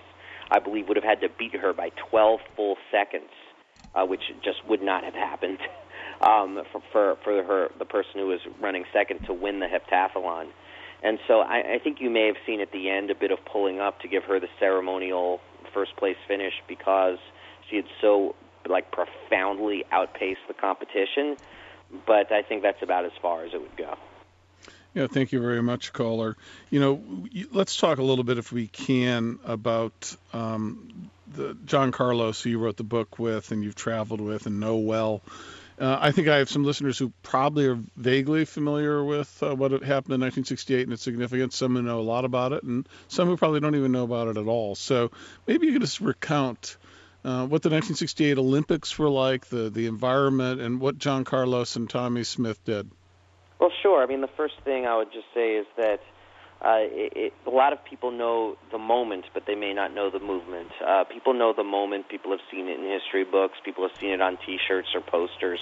I believe, would have had to beat her by 12 full seconds, uh, which just would not have happened um, for, for for her the person who was running second to win the heptathlon. And so I, I think you may have seen at the end a bit of pulling up to give her the ceremonial first place finish because she had so like profoundly outpaced the competition but I think that's about as far as it would go. Yeah, thank you very much, caller. You know, let's talk a little bit, if we can, about um, the John Carlos, who you wrote the book with and you've traveled with and know well. Uh, I think I have some listeners who probably are vaguely familiar with uh, what happened in 1968 and its significance. Some who know a lot about it, and some who probably don't even know about it at all. So maybe you could just recount uh, what the 1968 Olympics were like, the the environment, and what John Carlos and Tommie Smith did. Well, sure. I mean, the first thing I would just say is that uh, it, it, a lot of people know the moment, but they may not know the movement. Uh, people know the moment. People have seen it in history books. People have seen it on T-shirts or posters.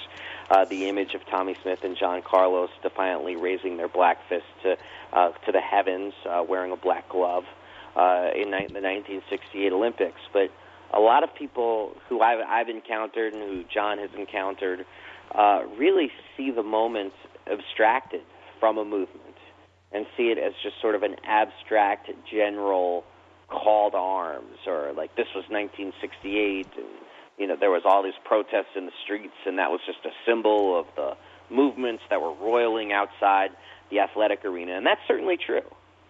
Uh, the image of Tommie Smith and John Carlos defiantly raising their black fist to uh, to the heavens, uh, wearing a black glove uh, in ni- the 1968 Olympics. But a lot of people who I've, I've encountered and who John has encountered uh, really see the moment abstracted from a movement and see it as just sort of an abstract general call to arms or like this was 1968 and you know there was all these protests in the streets and that was just a symbol of the movements that were roiling outside the athletic arena. And that's certainly true.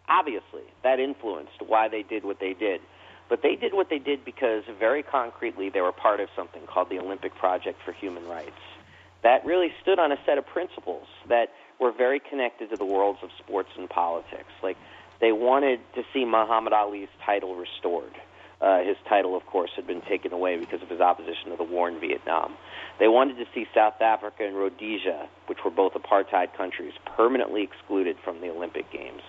Obviously that influenced why they did what they did. But they did what they did because very concretely they were part of something called the Olympic Project for Human Rights. That really stood on a set of principles that were very connected to the worlds of sports and politics. Like they wanted to see Muhammad Ali's title restored. Uh, his title, of course, had been taken away because of his opposition to the war in Vietnam. They wanted to see South Africa and Rhodesia, which were both apartheid countries, permanently excluded from the Olympic Games.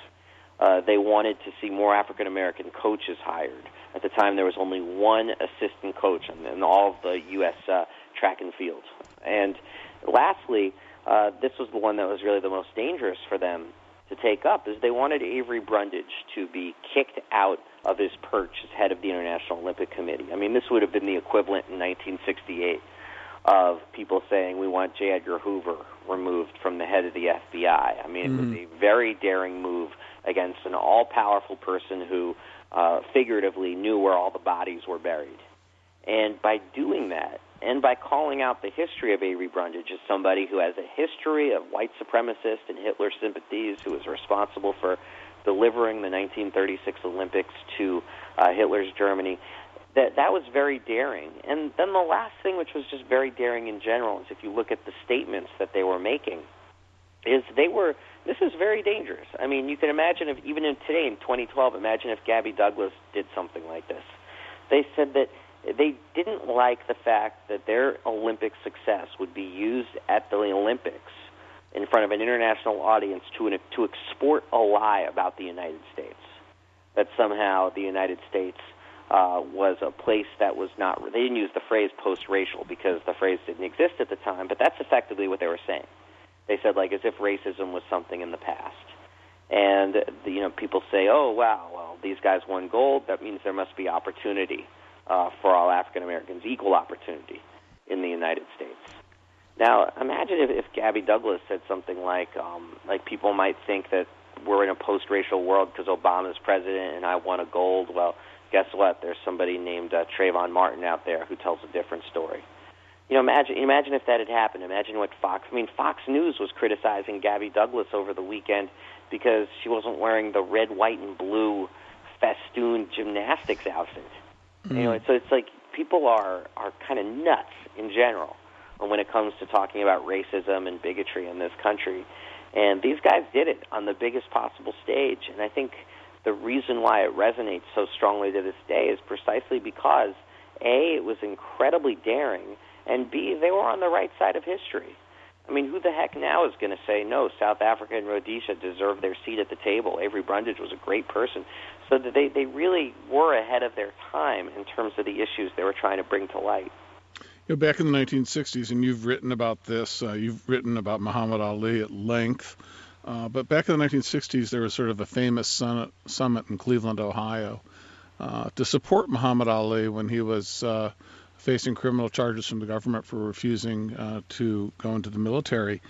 Uh, they wanted to see more African American coaches hired. At the time, there was only one assistant coach in, in all of the U.S. Uh, track and field. And lastly, uh, this was the one that was really the most dangerous for them to take up, is they wanted Avery Brundage to be kicked out of his perch as head of the International Olympic Committee. I mean, this would have been the equivalent in 1968 of people saying we want J. Edgar Hoover removed from the head of the FBI. I mean, mm-hmm. it was mm-hmm. a very daring move against an all-powerful person who uh, figuratively knew where all the bodies were buried. And by doing that, and by calling out the history of Avery Brundage as somebody who has a history of white supremacist and Hitler sympathies, who was responsible for delivering the 1936 Olympics to uh, Hitler's Germany, that that was very daring. And then the last thing, which was just very daring in general, is if you look at the statements that they were making, is they were this is very dangerous. I mean, you can imagine if even in today in 2012, imagine if Gabby Douglas did something like this. They said that they didn't like the fact that their Olympic success would be used at the Olympics in front of an international audience to an, to export a lie about the United States. That somehow the United States uh, was a place that was not. They didn't use the phrase post-racial because the phrase didn't exist at the time, but that's effectively what they were saying. They said like as if racism was something in the past. And you know, people say, "Oh, wow, well, these guys won gold. That means there must be opportunity." Uh, for all African Americans, equal opportunity in the United States. Now, imagine if, if Gabby Douglas said something like, um, like people might think that we're in a post-racial world because Obama's president and I won a gold. Well, guess what? There's somebody named uh, Trayvon Martin out there who tells a different story. You know, imagine imagine if that had happened. Imagine what Fox. I mean, Fox News was criticizing Gabby Douglas over the weekend because she wasn't wearing the red, white, and blue festoon gymnastics outfit. Mm. You know, so it's like people are are kind of nuts in general when it comes to talking about racism and bigotry in this country. And these guys did it on the biggest possible stage. And I think the reason why it resonates so strongly to this day is precisely because A, it was incredibly daring, and B, they were on the right side of history. I mean, who the heck now is going to say no? South Africa and Rhodesia deserve their seat at the table. Avery Brundage was a great person, so they they really were ahead of their time in terms of the issues they were trying to bring to light. You know, back in the 1960s, and you've written about this. Uh, you've written about Muhammad Ali at length. Uh, but back in the 1960s, there was sort of a famous summit, summit in Cleveland, Ohio, uh, to support Muhammad Ali when he was uh, facing criminal charges from the government for refusing uh, to go into the military.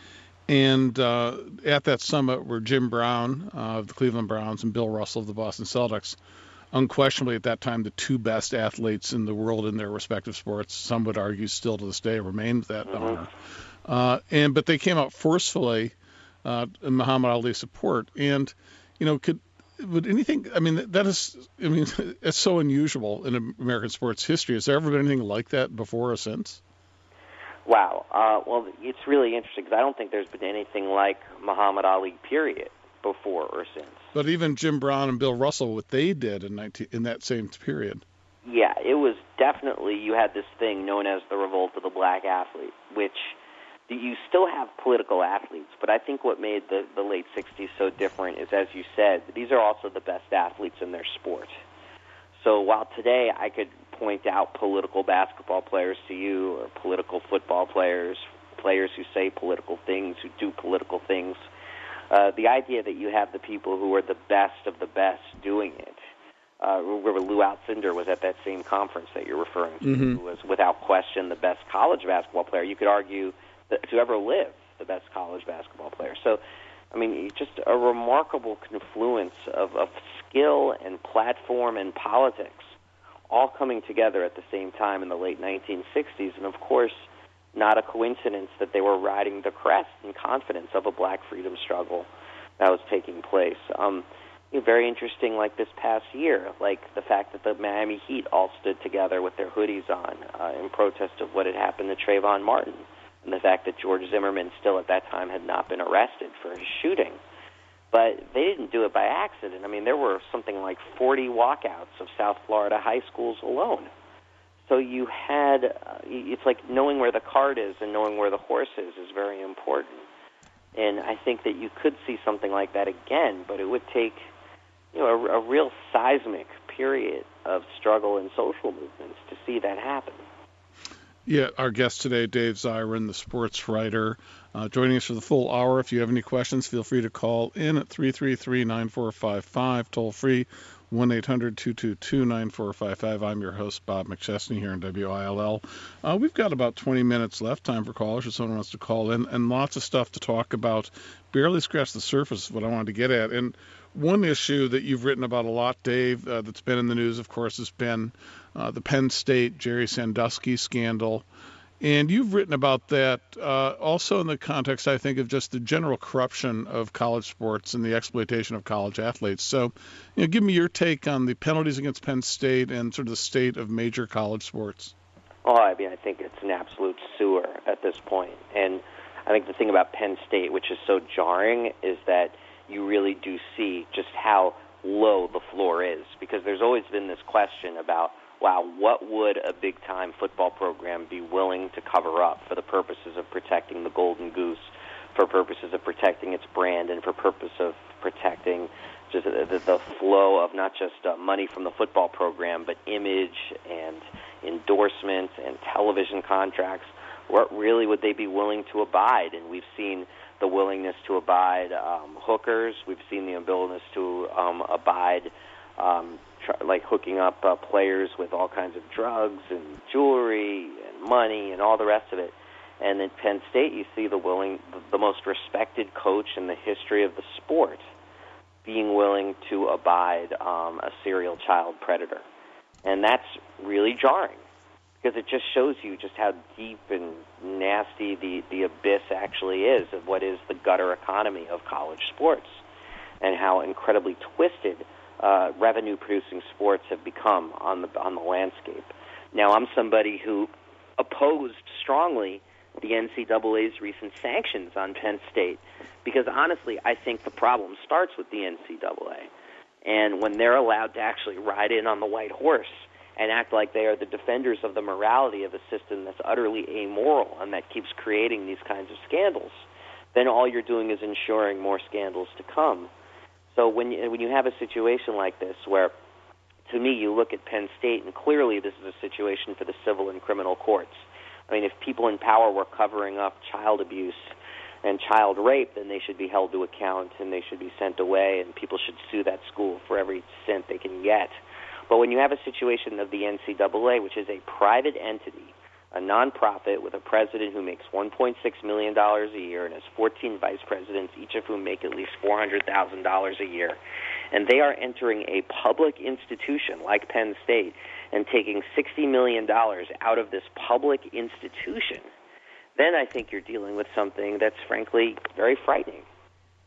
And uh, at that summit were Jim Brown uh, of the Cleveland Browns and Bill Russell of the Boston Celtics. Unquestionably, at that time, the two best athletes in the world in their respective sports. Some would argue, still to this day, remain that mm-hmm. honor. Uh, and but they came out forcefully uh, in Muhammad Ali's support. And you know, could would anything? I mean, that is. I mean, it's so unusual in American sports history. Has there ever been anything like that before or since? Wow. Uh, well, it's really interesting because I don't think there's been anything like Muhammad Ali. Period. Before or since. But even Jim Brown and Bill Russell, what they did in 19, in that same period. Yeah, it was definitely you had this thing known as the revolt of the black athlete, which you still have political athletes, but I think what made the, the late 60s so different is, as you said, these are also the best athletes in their sport. So while today I could point out political basketball players to you, or political football players, players who say political things, who do political things, uh, the idea that you have the people who are the best of the best doing it. Uh, remember, Lou Alcindor was at that same conference that you're referring to, mm-hmm. who was without question the best college basketball player. You could argue that to ever live, the best college basketball player. So, I mean, just a remarkable confluence of, of skill and platform and politics all coming together at the same time in the late 1960s. And of course, not a coincidence that they were riding the crest and confidence of a black freedom struggle that was taking place. Um, very interesting, like this past year, like the fact that the Miami Heat all stood together with their hoodies on uh, in protest of what had happened to Trayvon Martin, and the fact that George Zimmerman still at that time had not been arrested for his shooting. But they didn't do it by accident. I mean, there were something like 40 walkouts of South Florida high schools alone. So you had, uh, it's like knowing where the cart is and knowing where the horse is is very important. And I think that you could see something like that again, but it would take, you know, a, a real seismic period of struggle and social movements to see that happen. Yeah, our guest today, Dave Zirin, the sports writer, uh, joining us for the full hour. If you have any questions, feel free to call in at 333 9455, toll free 1 800 222 9455. I'm your host, Bob McChesney, here in WILL. Uh, we've got about 20 minutes left, time for callers if someone wants to call in, and lots of stuff to talk about. Barely scratched the surface of what I wanted to get at. And one issue that you've written about a lot, Dave, uh, that's been in the news, of course, has been uh, the Penn State Jerry Sandusky scandal. And you've written about that uh, also in the context, I think, of just the general corruption of college sports and the exploitation of college athletes. So, you know, give me your take on the penalties against Penn State and sort of the state of major college sports. Oh, I mean, I think it's an absolute sewer at this point. And I think the thing about Penn State, which is so jarring, is that you really do see just how low the floor is. Because there's always been this question about wow, what would a big time football program be willing to cover up for the purposes of protecting the golden goose, for purposes of protecting its brand, and for purpose of protecting just the, the flow of not just uh, money from the football program, but image and endorsements and television contracts. What really would they be willing to abide? And we've seen the willingness to abide um, hookers. We've seen the willingness to um, abide um, tr- like hooking up uh, players with all kinds of drugs and jewelry and money and all the rest of it. And at Penn State, you see the willing, the most respected coach in the history of the sport, being willing to abide um, a serial child predator, and that's really jarring because it just shows you just how deep and nasty the the abyss actually is of what is the gutter economy of college sports, and how incredibly twisted uh, revenue producing sports have become on the on the landscape. Now, I'm somebody who opposed strongly the NCAA's recent sanctions on Penn State because honestly, I think the problem starts with the NCAA. And when they're allowed to actually ride in on the white horse and act like they are the defenders of the morality of a system that's utterly amoral and that keeps creating these kinds of scandals, then all you're doing is ensuring more scandals to come. So when you, when you have a situation like this, where to me you look at Penn State, and clearly this is a situation for the civil and criminal courts. I mean, if people in power were covering up child abuse and child rape, then they should be held to account and they should be sent away, and people should sue that school for every cent they can get. But when you have a situation of the NCAA, which is a private entity a nonprofit with a president who makes $1.6 million a year and has 14 vice presidents, each of whom make at least $400,000 a year. And they are entering a public institution like Penn State and taking $60 million out of this public institution. Then I think you're dealing with something that's frankly very frightening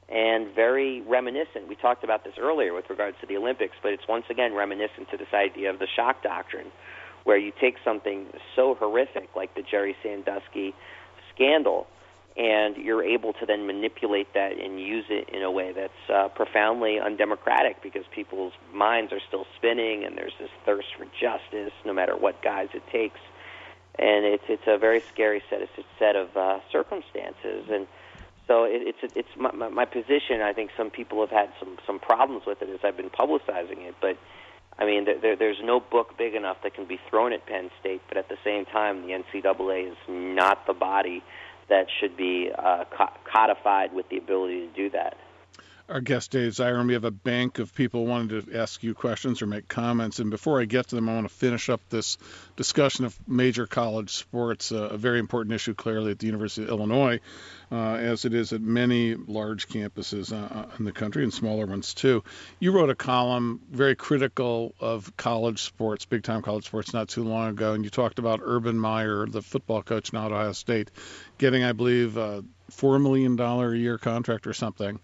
and very reminiscent. We talked about this earlier with regards to the Olympics, but it's once again reminiscent to this idea of the shock doctrine where you take something so horrific like the Jerry Sandusky scandal and you're able to then manipulate that and use it in a way that's uh, profoundly undemocratic because people's minds are still spinning and there's this thirst for justice no matter what guise it takes and it's it's a very scary set of set of uh, circumstances, and so it, it's it's my, my, my position. I think some people have had some some problems with it as I've been publicizing it, but I mean, there, there, there's no book big enough that can be thrown at Penn State, but at the same time, the NCAA is not the body that should be uh, codified with the ability to do that. Our guest, Dave Zirin, we have a bank of people wanting to ask you questions or make comments. And before I get to them, I want to finish up this discussion of major college sports, uh, a very important issue clearly at the University of Illinois, uh, as it is at many large campuses uh, in the country and smaller ones too. You wrote a column very critical of college sports, big time college sports, not too long ago, and you talked about Urban Meyer, the football coach now at Ohio State, getting, I believe, a $4 million a year contract or something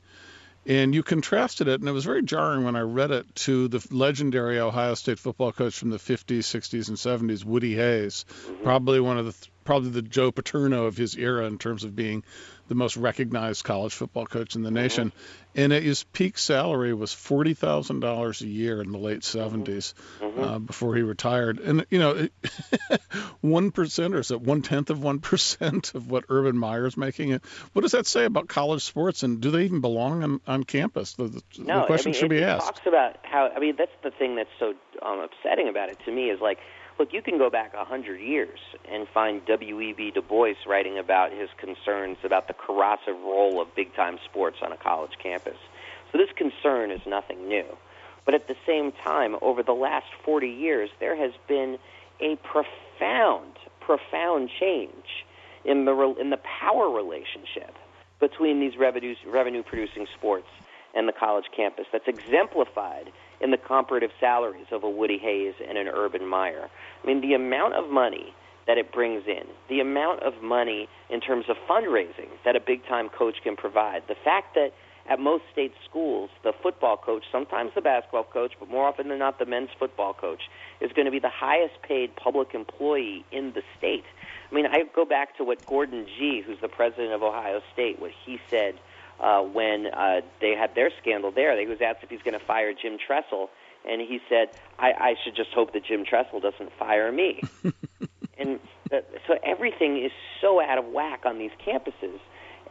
and you contrasted it, and it was very jarring when I read it to the legendary Ohio State football coach from the 50s, 60s, and 70s, Woody Hayes, mm-hmm. probably one of the probably the Joe Paterno of his era in terms of being the most recognized college football coach in the mm-hmm. nation. And his peak salary was forty thousand dollars a year in the late 70s mm-hmm. uh, before he retired. And you know, one percent or is it one tenth of one percent of what Urban Meyer's making? What does that say about college sports? And do they even belong on, on campus? The, the, no, the question I mean, should it, be it asked. Talks about how I mean that's the thing that's so um, upsetting about it to me is like look, you can go back a hundred years and find W.E.B. Du Bois writing about his concerns about the corrosive role of big-time sports on a college campus. So this concern is nothing new. But at the same time, over the last 40 years, there has been a profound, profound change in the in the power relationship between these revenue revenue producing sports and the college campus. That's exemplified in the comparative salaries of a Woody Hayes and an Urban Meyer. I mean, the amount of money that it brings in, the amount of money in terms of fundraising that a big time coach can provide, the fact that at most state schools, the football coach, sometimes the basketball coach, but more often than not the men's football coach, is going to be the highest paid public employee in the state. I mean, I go back to what Gordon Gee, who's the president of Ohio State, what he said uh, when uh, they had their scandal there. He was asked if he's going to fire Jim Tressel, and he said, I, I should just hope that Jim Tressel doesn't fire me. and uh, so everything is so out of whack on these campuses.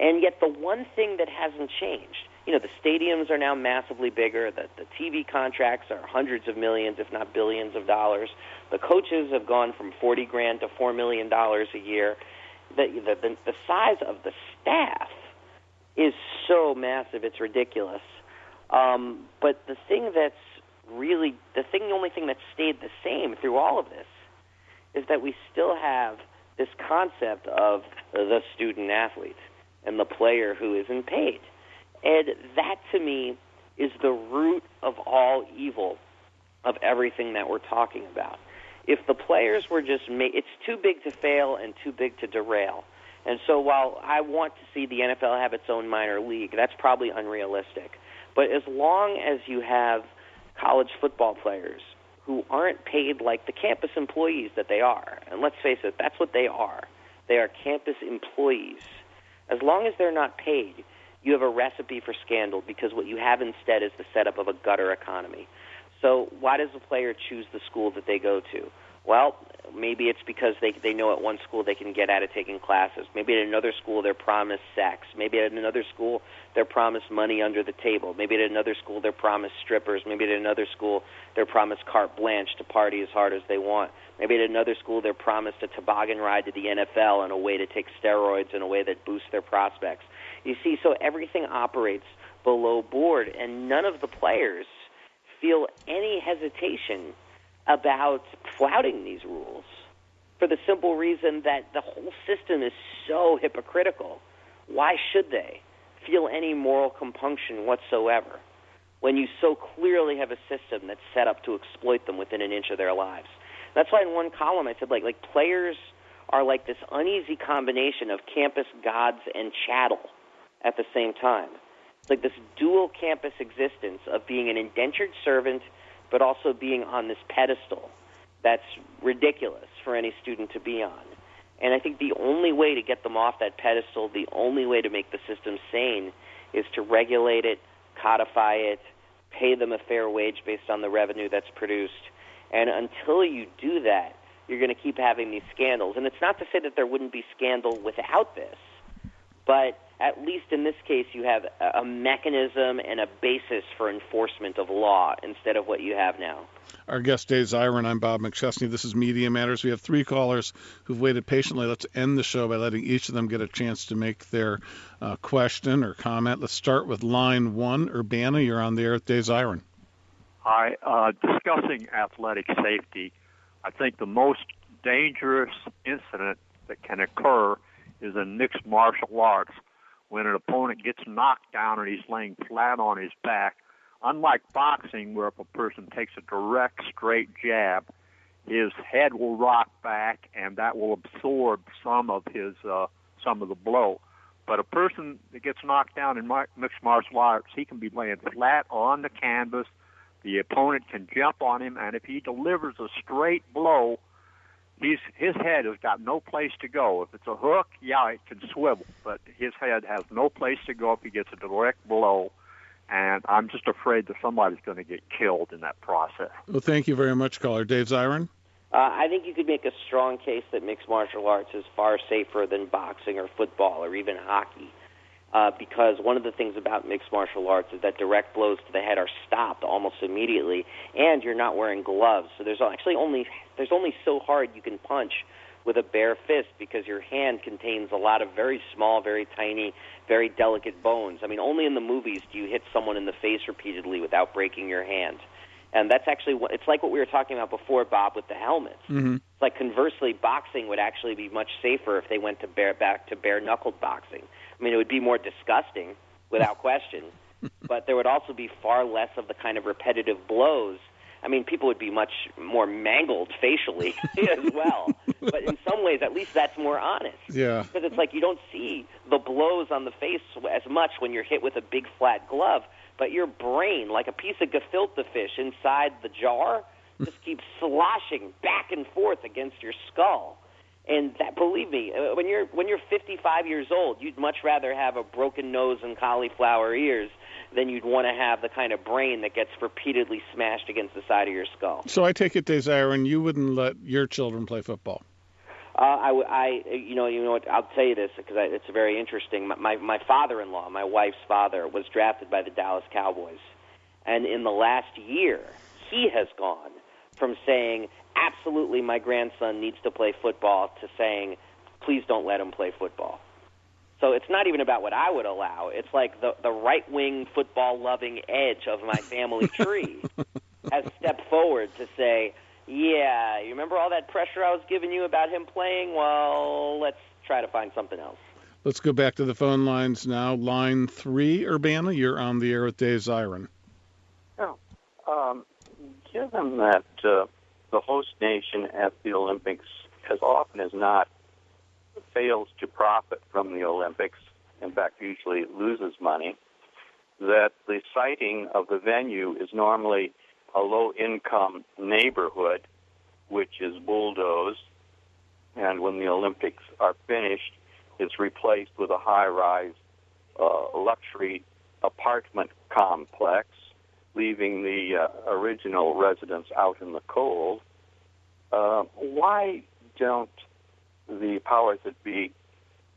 And yet, the one thing that hasn't changed, you know, the stadiums are now massively bigger. The, the TV contracts are hundreds of millions, if not billions of dollars. The coaches have gone from 40 grand to $4 million a year. The, the, the, the size of the staff is so massive, it's ridiculous. Um, but the thing that's really, the thing, the only thing that stayed the same through all of this is that we still have this concept of the student athlete and the player who isn't paid. And that to me is the root of all evil of everything that we're talking about. If the players were just made, it's too big to fail and too big to derail. And so while I want to see the NFL have its own minor league, that's probably unrealistic. But as long as you have college football players who aren't paid like the campus employees that they are, and let's face it, that's what they are. They are campus employees. As long as they're not paid, you have a recipe for scandal because what you have instead is the setup of a gutter economy. So why does the player choose the school that they go to? Well, maybe it's because they they know at one school they can get out of taking classes. Maybe at another school they're promised sex. Maybe at another school they're promised money under the table. Maybe at another school they're promised strippers. Maybe at another school they're promised carte blanche to party as hard as they want. Maybe at another school they're promised a toboggan ride to the NFL and a way to take steroids in a way that boosts their prospects. You see, so everything operates below board, and none of the players feel any hesitation about flouting these rules for the simple reason that the whole system is so hypocritical. Why should they feel any moral compunction whatsoever when you so clearly have a system that's set up to exploit them within an inch of their lives? That's why in one column I said like like players are like this uneasy combination of campus gods and chattel at the same time. It's like this dual campus existence of being an indentured servant but also being on this pedestal that's ridiculous for any student to be on. And I think the only way to get them off that pedestal, the only way to make the system sane, is to regulate it, codify it, pay them a fair wage based on the revenue that's produced. And until you do that, you're going to keep having these scandals. And it's not to say that there wouldn't be scandal without this, but at least in this case, you have a mechanism and a basis for enforcement of law instead of what you have now. Our guest, Dave Zirin. I'm Bob McChesney. This is Media Matters. We have three callers who've waited patiently. Let's end the show by letting each of them get a chance to make their uh, question or comment. Let's start with line one. Urbana, you're on the air with Dave Zirin. Hi. Uh, discussing athletic safety, I think the most dangerous incident that can occur is in mixed martial arts when an opponent gets knocked down and he's laying flat on his back Unlike boxing, where if a person takes a direct, straight jab, his head will rock back, and that will absorb some of his uh, some of the blow. But a person that gets knocked down in mixed martial arts, he can be laying flat on the canvas. The opponent can jump on him, and if he delivers a straight blow, he's, his head has got no place to go. If it's a hook, yeah, it can swivel, but his head has no place to go if he gets a direct blow and I'm just afraid that somebody's going to get killed in that process. Well, thank you very much, caller. Dave Zirin? Uh, I think you could make a strong case that mixed martial arts is far safer than boxing or football or even hockey. Uh, because one of the things about mixed martial arts is that direct blows to the head are stopped almost immediately, and you're not wearing gloves. So there's actually only there's only so hard you can punch with a bare fist because your hand contains a lot of very small, very tiny, very delicate bones. I mean, only in the movies do you hit someone in the face repeatedly without breaking your hand. And that's actually what it's like what we were talking about before, Bob, with the helmets. Mm-hmm. It's like conversely, boxing would actually be much safer if they went to bare back to bare knuckled boxing. I mean, it would be more disgusting without question, but there would also be far less of the kind of repetitive blows I mean, people would be much more mangled facially as well. But in some ways, at least that's more honest. Yeah. Because it's like you don't see the blows on the face as much when you're hit with a big flat glove, but your brain, like a piece of gefilte fish inside the jar, just keeps sloshing back and forth against your skull. And that, believe me, uh, when you're when you're 55 years old, you'd much rather have a broken nose and cauliflower ears than you'd want to have the kind of brain that gets repeatedly smashed against the side of your skull. So I take it, Desire, and you wouldn't let your children play football. Uh, I, I, you know, you know what? I'll tell you this because it's very interesting. My, my, my father-in-law, my wife's father, was drafted by the Dallas Cowboys, and in the last year, he has gone from saying absolutely my grandson needs to play football to saying please don't let him play football. So it's not even about what I would allow. It's like the the right wing football loving edge of my family tree has stepped forward to say, "Yeah, you remember all that pressure I was giving you about him playing? Well, let's try to find something else." Let's go back to the phone lines now. Line three, Urbana, you're on the air with Dave Zirin. Oh, um, given that uh, the host nation at the Olympics, as often as not, fails to profit from the Olympics, in fact, usually loses money, that the siting of the venue is normally a low income neighborhood, which is bulldozed, and when the Olympics are finished, it's replaced with a high rise uh, luxury apartment complex, leaving the uh, original residents out in the cold. Uh, why don't the powers that be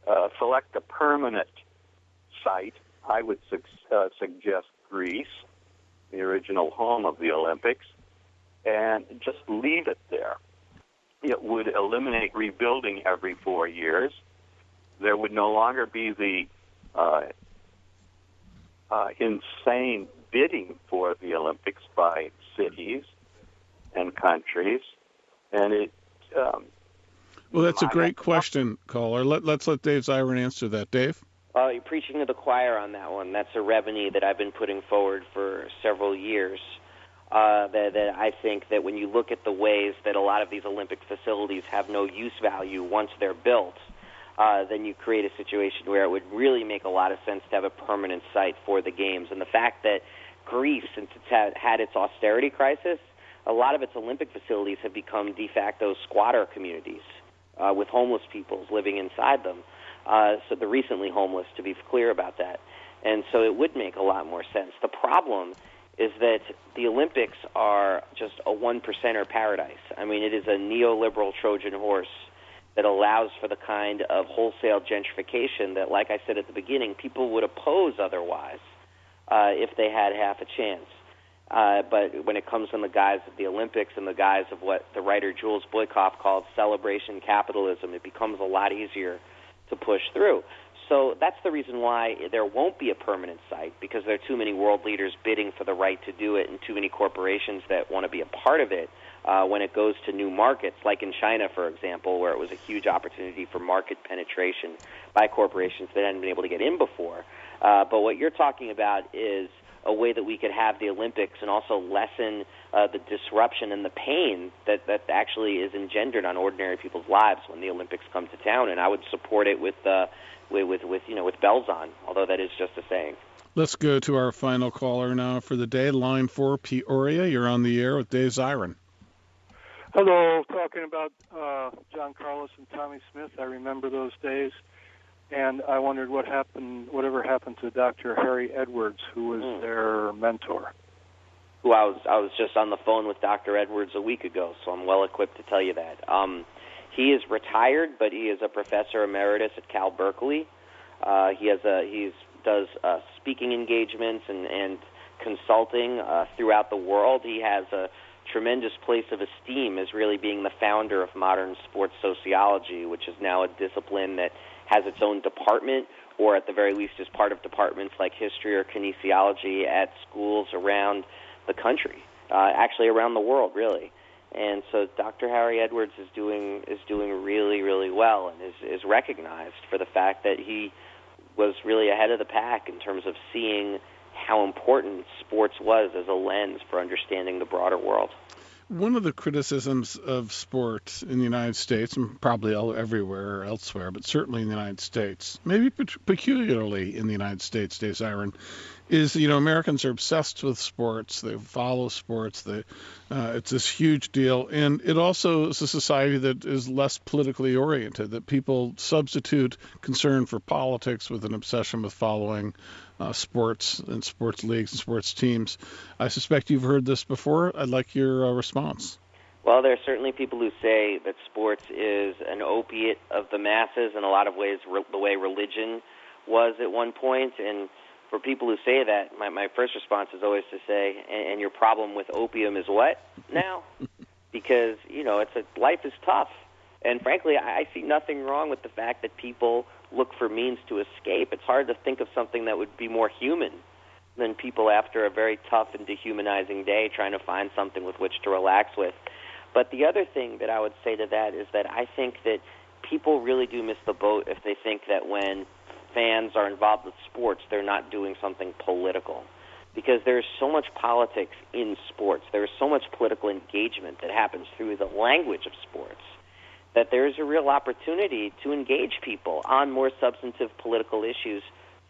uh, select a permanent site. I would su- uh, suggest Greece, the original home of the Olympics, and just leave it there. It would eliminate rebuilding every four years. There would no longer be the uh, uh insane bidding for the Olympics by cities and countries, and it um, well, that's a great question, caller. Let, let's let Dave Zirin answer that. Dave? Well, you're preaching to the choir on that one. That's a revenue that I've been putting forward for several years. Uh, that, that I think that when you look at the ways that a lot of these Olympic facilities have no use value once they're built, uh, then you create a situation where it would really make a lot of sense to have a permanent site for the games. And the fact that Greece, since it's had, had its austerity crisis, a lot of its Olympic facilities have become de facto squatter communities uh, with homeless people living inside them. Uh, so the recently homeless, to be clear about that. And so it would make a lot more sense. The problem is that the Olympics are just a one percenter paradise. I mean, it is a neoliberal Trojan horse that allows for the kind of wholesale gentrification that, like I said at the beginning, people would oppose otherwise uh, if they had half a chance. Uh, but when it comes in the guise of the Olympics and the guise of what the writer Jules Boykoff called celebration capitalism, it becomes a lot easier to push through. So that's the reason why there won't be a permanent site because there are too many world leaders bidding for the right to do it and too many corporations that want to be a part of it uh, when it goes to new markets, like in China, for example, where it was a huge opportunity for market penetration by corporations that hadn't been able to get in before. Uh, but what you're talking about is a way that we could have the Olympics and also lessen uh, the disruption and the pain that that actually is engendered on ordinary people's lives when the Olympics come to town. And I would support it with uh, with, with with you know with bells on, although that is just a saying. Let's go to our final caller now for the day, line four, Peoria. You're on the air with Dave Zirin. Hello, talking about uh, John Carlos and Tommie Smith. I remember those days and I wondered what happened, whatever happened to Dr. Harry Edwards, who was mm. their mentor. Who I was, I was just on the phone with Dr. Edwards a week ago, so I'm well equipped to tell you that. Um, he is retired, but he is a professor emeritus at Cal Berkeley. Uh, he has a he's does uh, speaking engagements and and consulting uh, throughout the world. He has a tremendous place of esteem as really being the founder of modern sports sociology, which is now a discipline that has its own department, or at the very least is part of departments like history or kinesiology at schools around the country, uh, actually around the world, really. And so Dr. Harry Edwards is doing is doing really really well and is is recognized for the fact that he was really ahead of the pack in terms of seeing how important sports was as a lens for understanding the broader world one of the criticisms of sport in the United States, and probably everywhere elsewhere, but certainly in the United States, maybe peculiarly in the United States, Dave Zirin, is you know Americans are obsessed with sports. They follow sports. They, uh, it's this huge deal, and it also is a society that is less politically oriented. That people substitute concern for politics with an obsession with following uh, sports and sports leagues and sports teams. I suspect you've heard this before. I'd like your uh, response. Well, there are certainly people who say that sports is an opiate of the masses in a lot of ways, re- the way religion was at one point. And for people who say that, my, my first response is always to say, and, and your problem with opium is what now? because, you know, it's a, life is tough. And frankly, I, I see nothing wrong with the fact that people look for means to escape. It's hard to think of something that would be more human than people after a very tough and dehumanizing day trying to find something with which to relax with. But the other thing that I would say to that is that I think that people really do miss the boat if they think that when fans are involved with sports, they're not doing something political. Because there's so much politics in sports. There's so much political engagement that happens through the language of sports that there's a real opportunity to engage people on more substantive political issues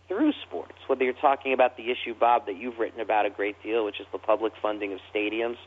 through sports. Whether you're talking about the issue, Bob, that you've written about a great deal, which is the public funding of stadiums,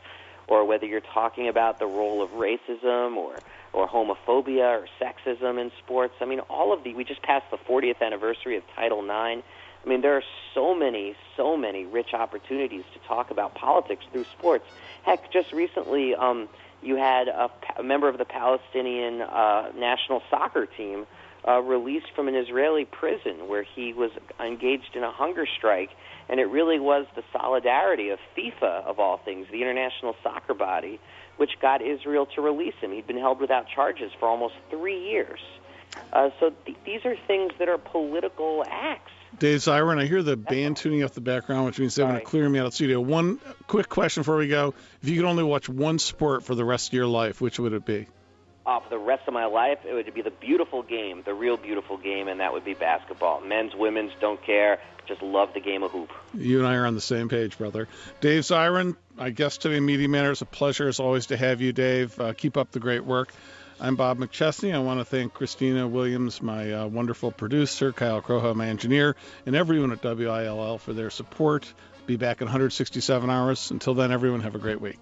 or whether you're talking about the role of racism or or homophobia or sexism in sports. I mean, all of the we just passed the 40th anniversary of Title IX. I mean, there are so many, so many rich opportunities to talk about politics through sports. Heck, just recently, um, you had a, a member of the Palestinian uh, national soccer team uh, released from an Israeli prison where he was engaged in a hunger strike, and it really was the solidarity of FIFA, of all things, the international soccer body, which got Israel to release him. He'd been held without charges for almost three years. Uh, so th- these are things that are political acts. Dave Zirin, I hear the band tuning up the background, which means they're going to clear me out of the studio. One quick question before we go. If you could only watch one sport for the rest of your life, which would it be? Uh, for the rest of my life, it would be the beautiful game, the real beautiful game, and that would be basketball. Men's, women's, don't care. Just love the game of hoop. You and I are on the same page, brother. Dave Zirin, my guest today, Media Matters. It's a pleasure, as always, to have you, Dave. Uh, keep up the great work. I'm Bob McChesney. I want to thank Christina Williams, my uh, wonderful producer, Kyle Croho, my engineer, and everyone at WILL for their support. Be back in 167 hours. Until then, everyone, have a great week.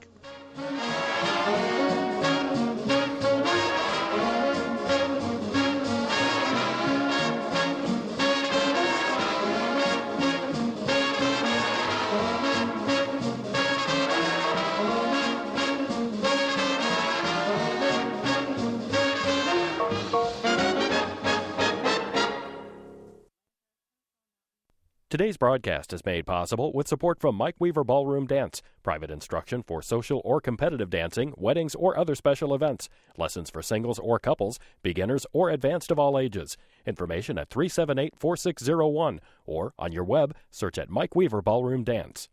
Today's broadcast is made possible with support from Mike Weaver Ballroom Dance, private instruction for social or competitive dancing, weddings, or other special events, lessons for singles or couples, beginners or advanced of all ages. Information at 378 4601 or on your web, search at Mike Weaver Ballroom Dance.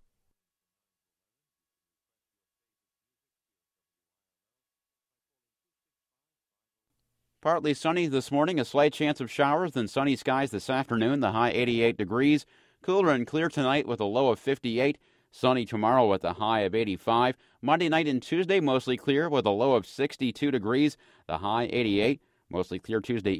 Partly sunny this morning, a slight chance of showers, then sunny skies this afternoon, the high 88 degrees. Cooler and clear tonight with a low of 58. Sunny tomorrow with a high of 85. Monday night and Tuesday, mostly clear with a low of 62 degrees, the high 88. Mostly clear Tuesday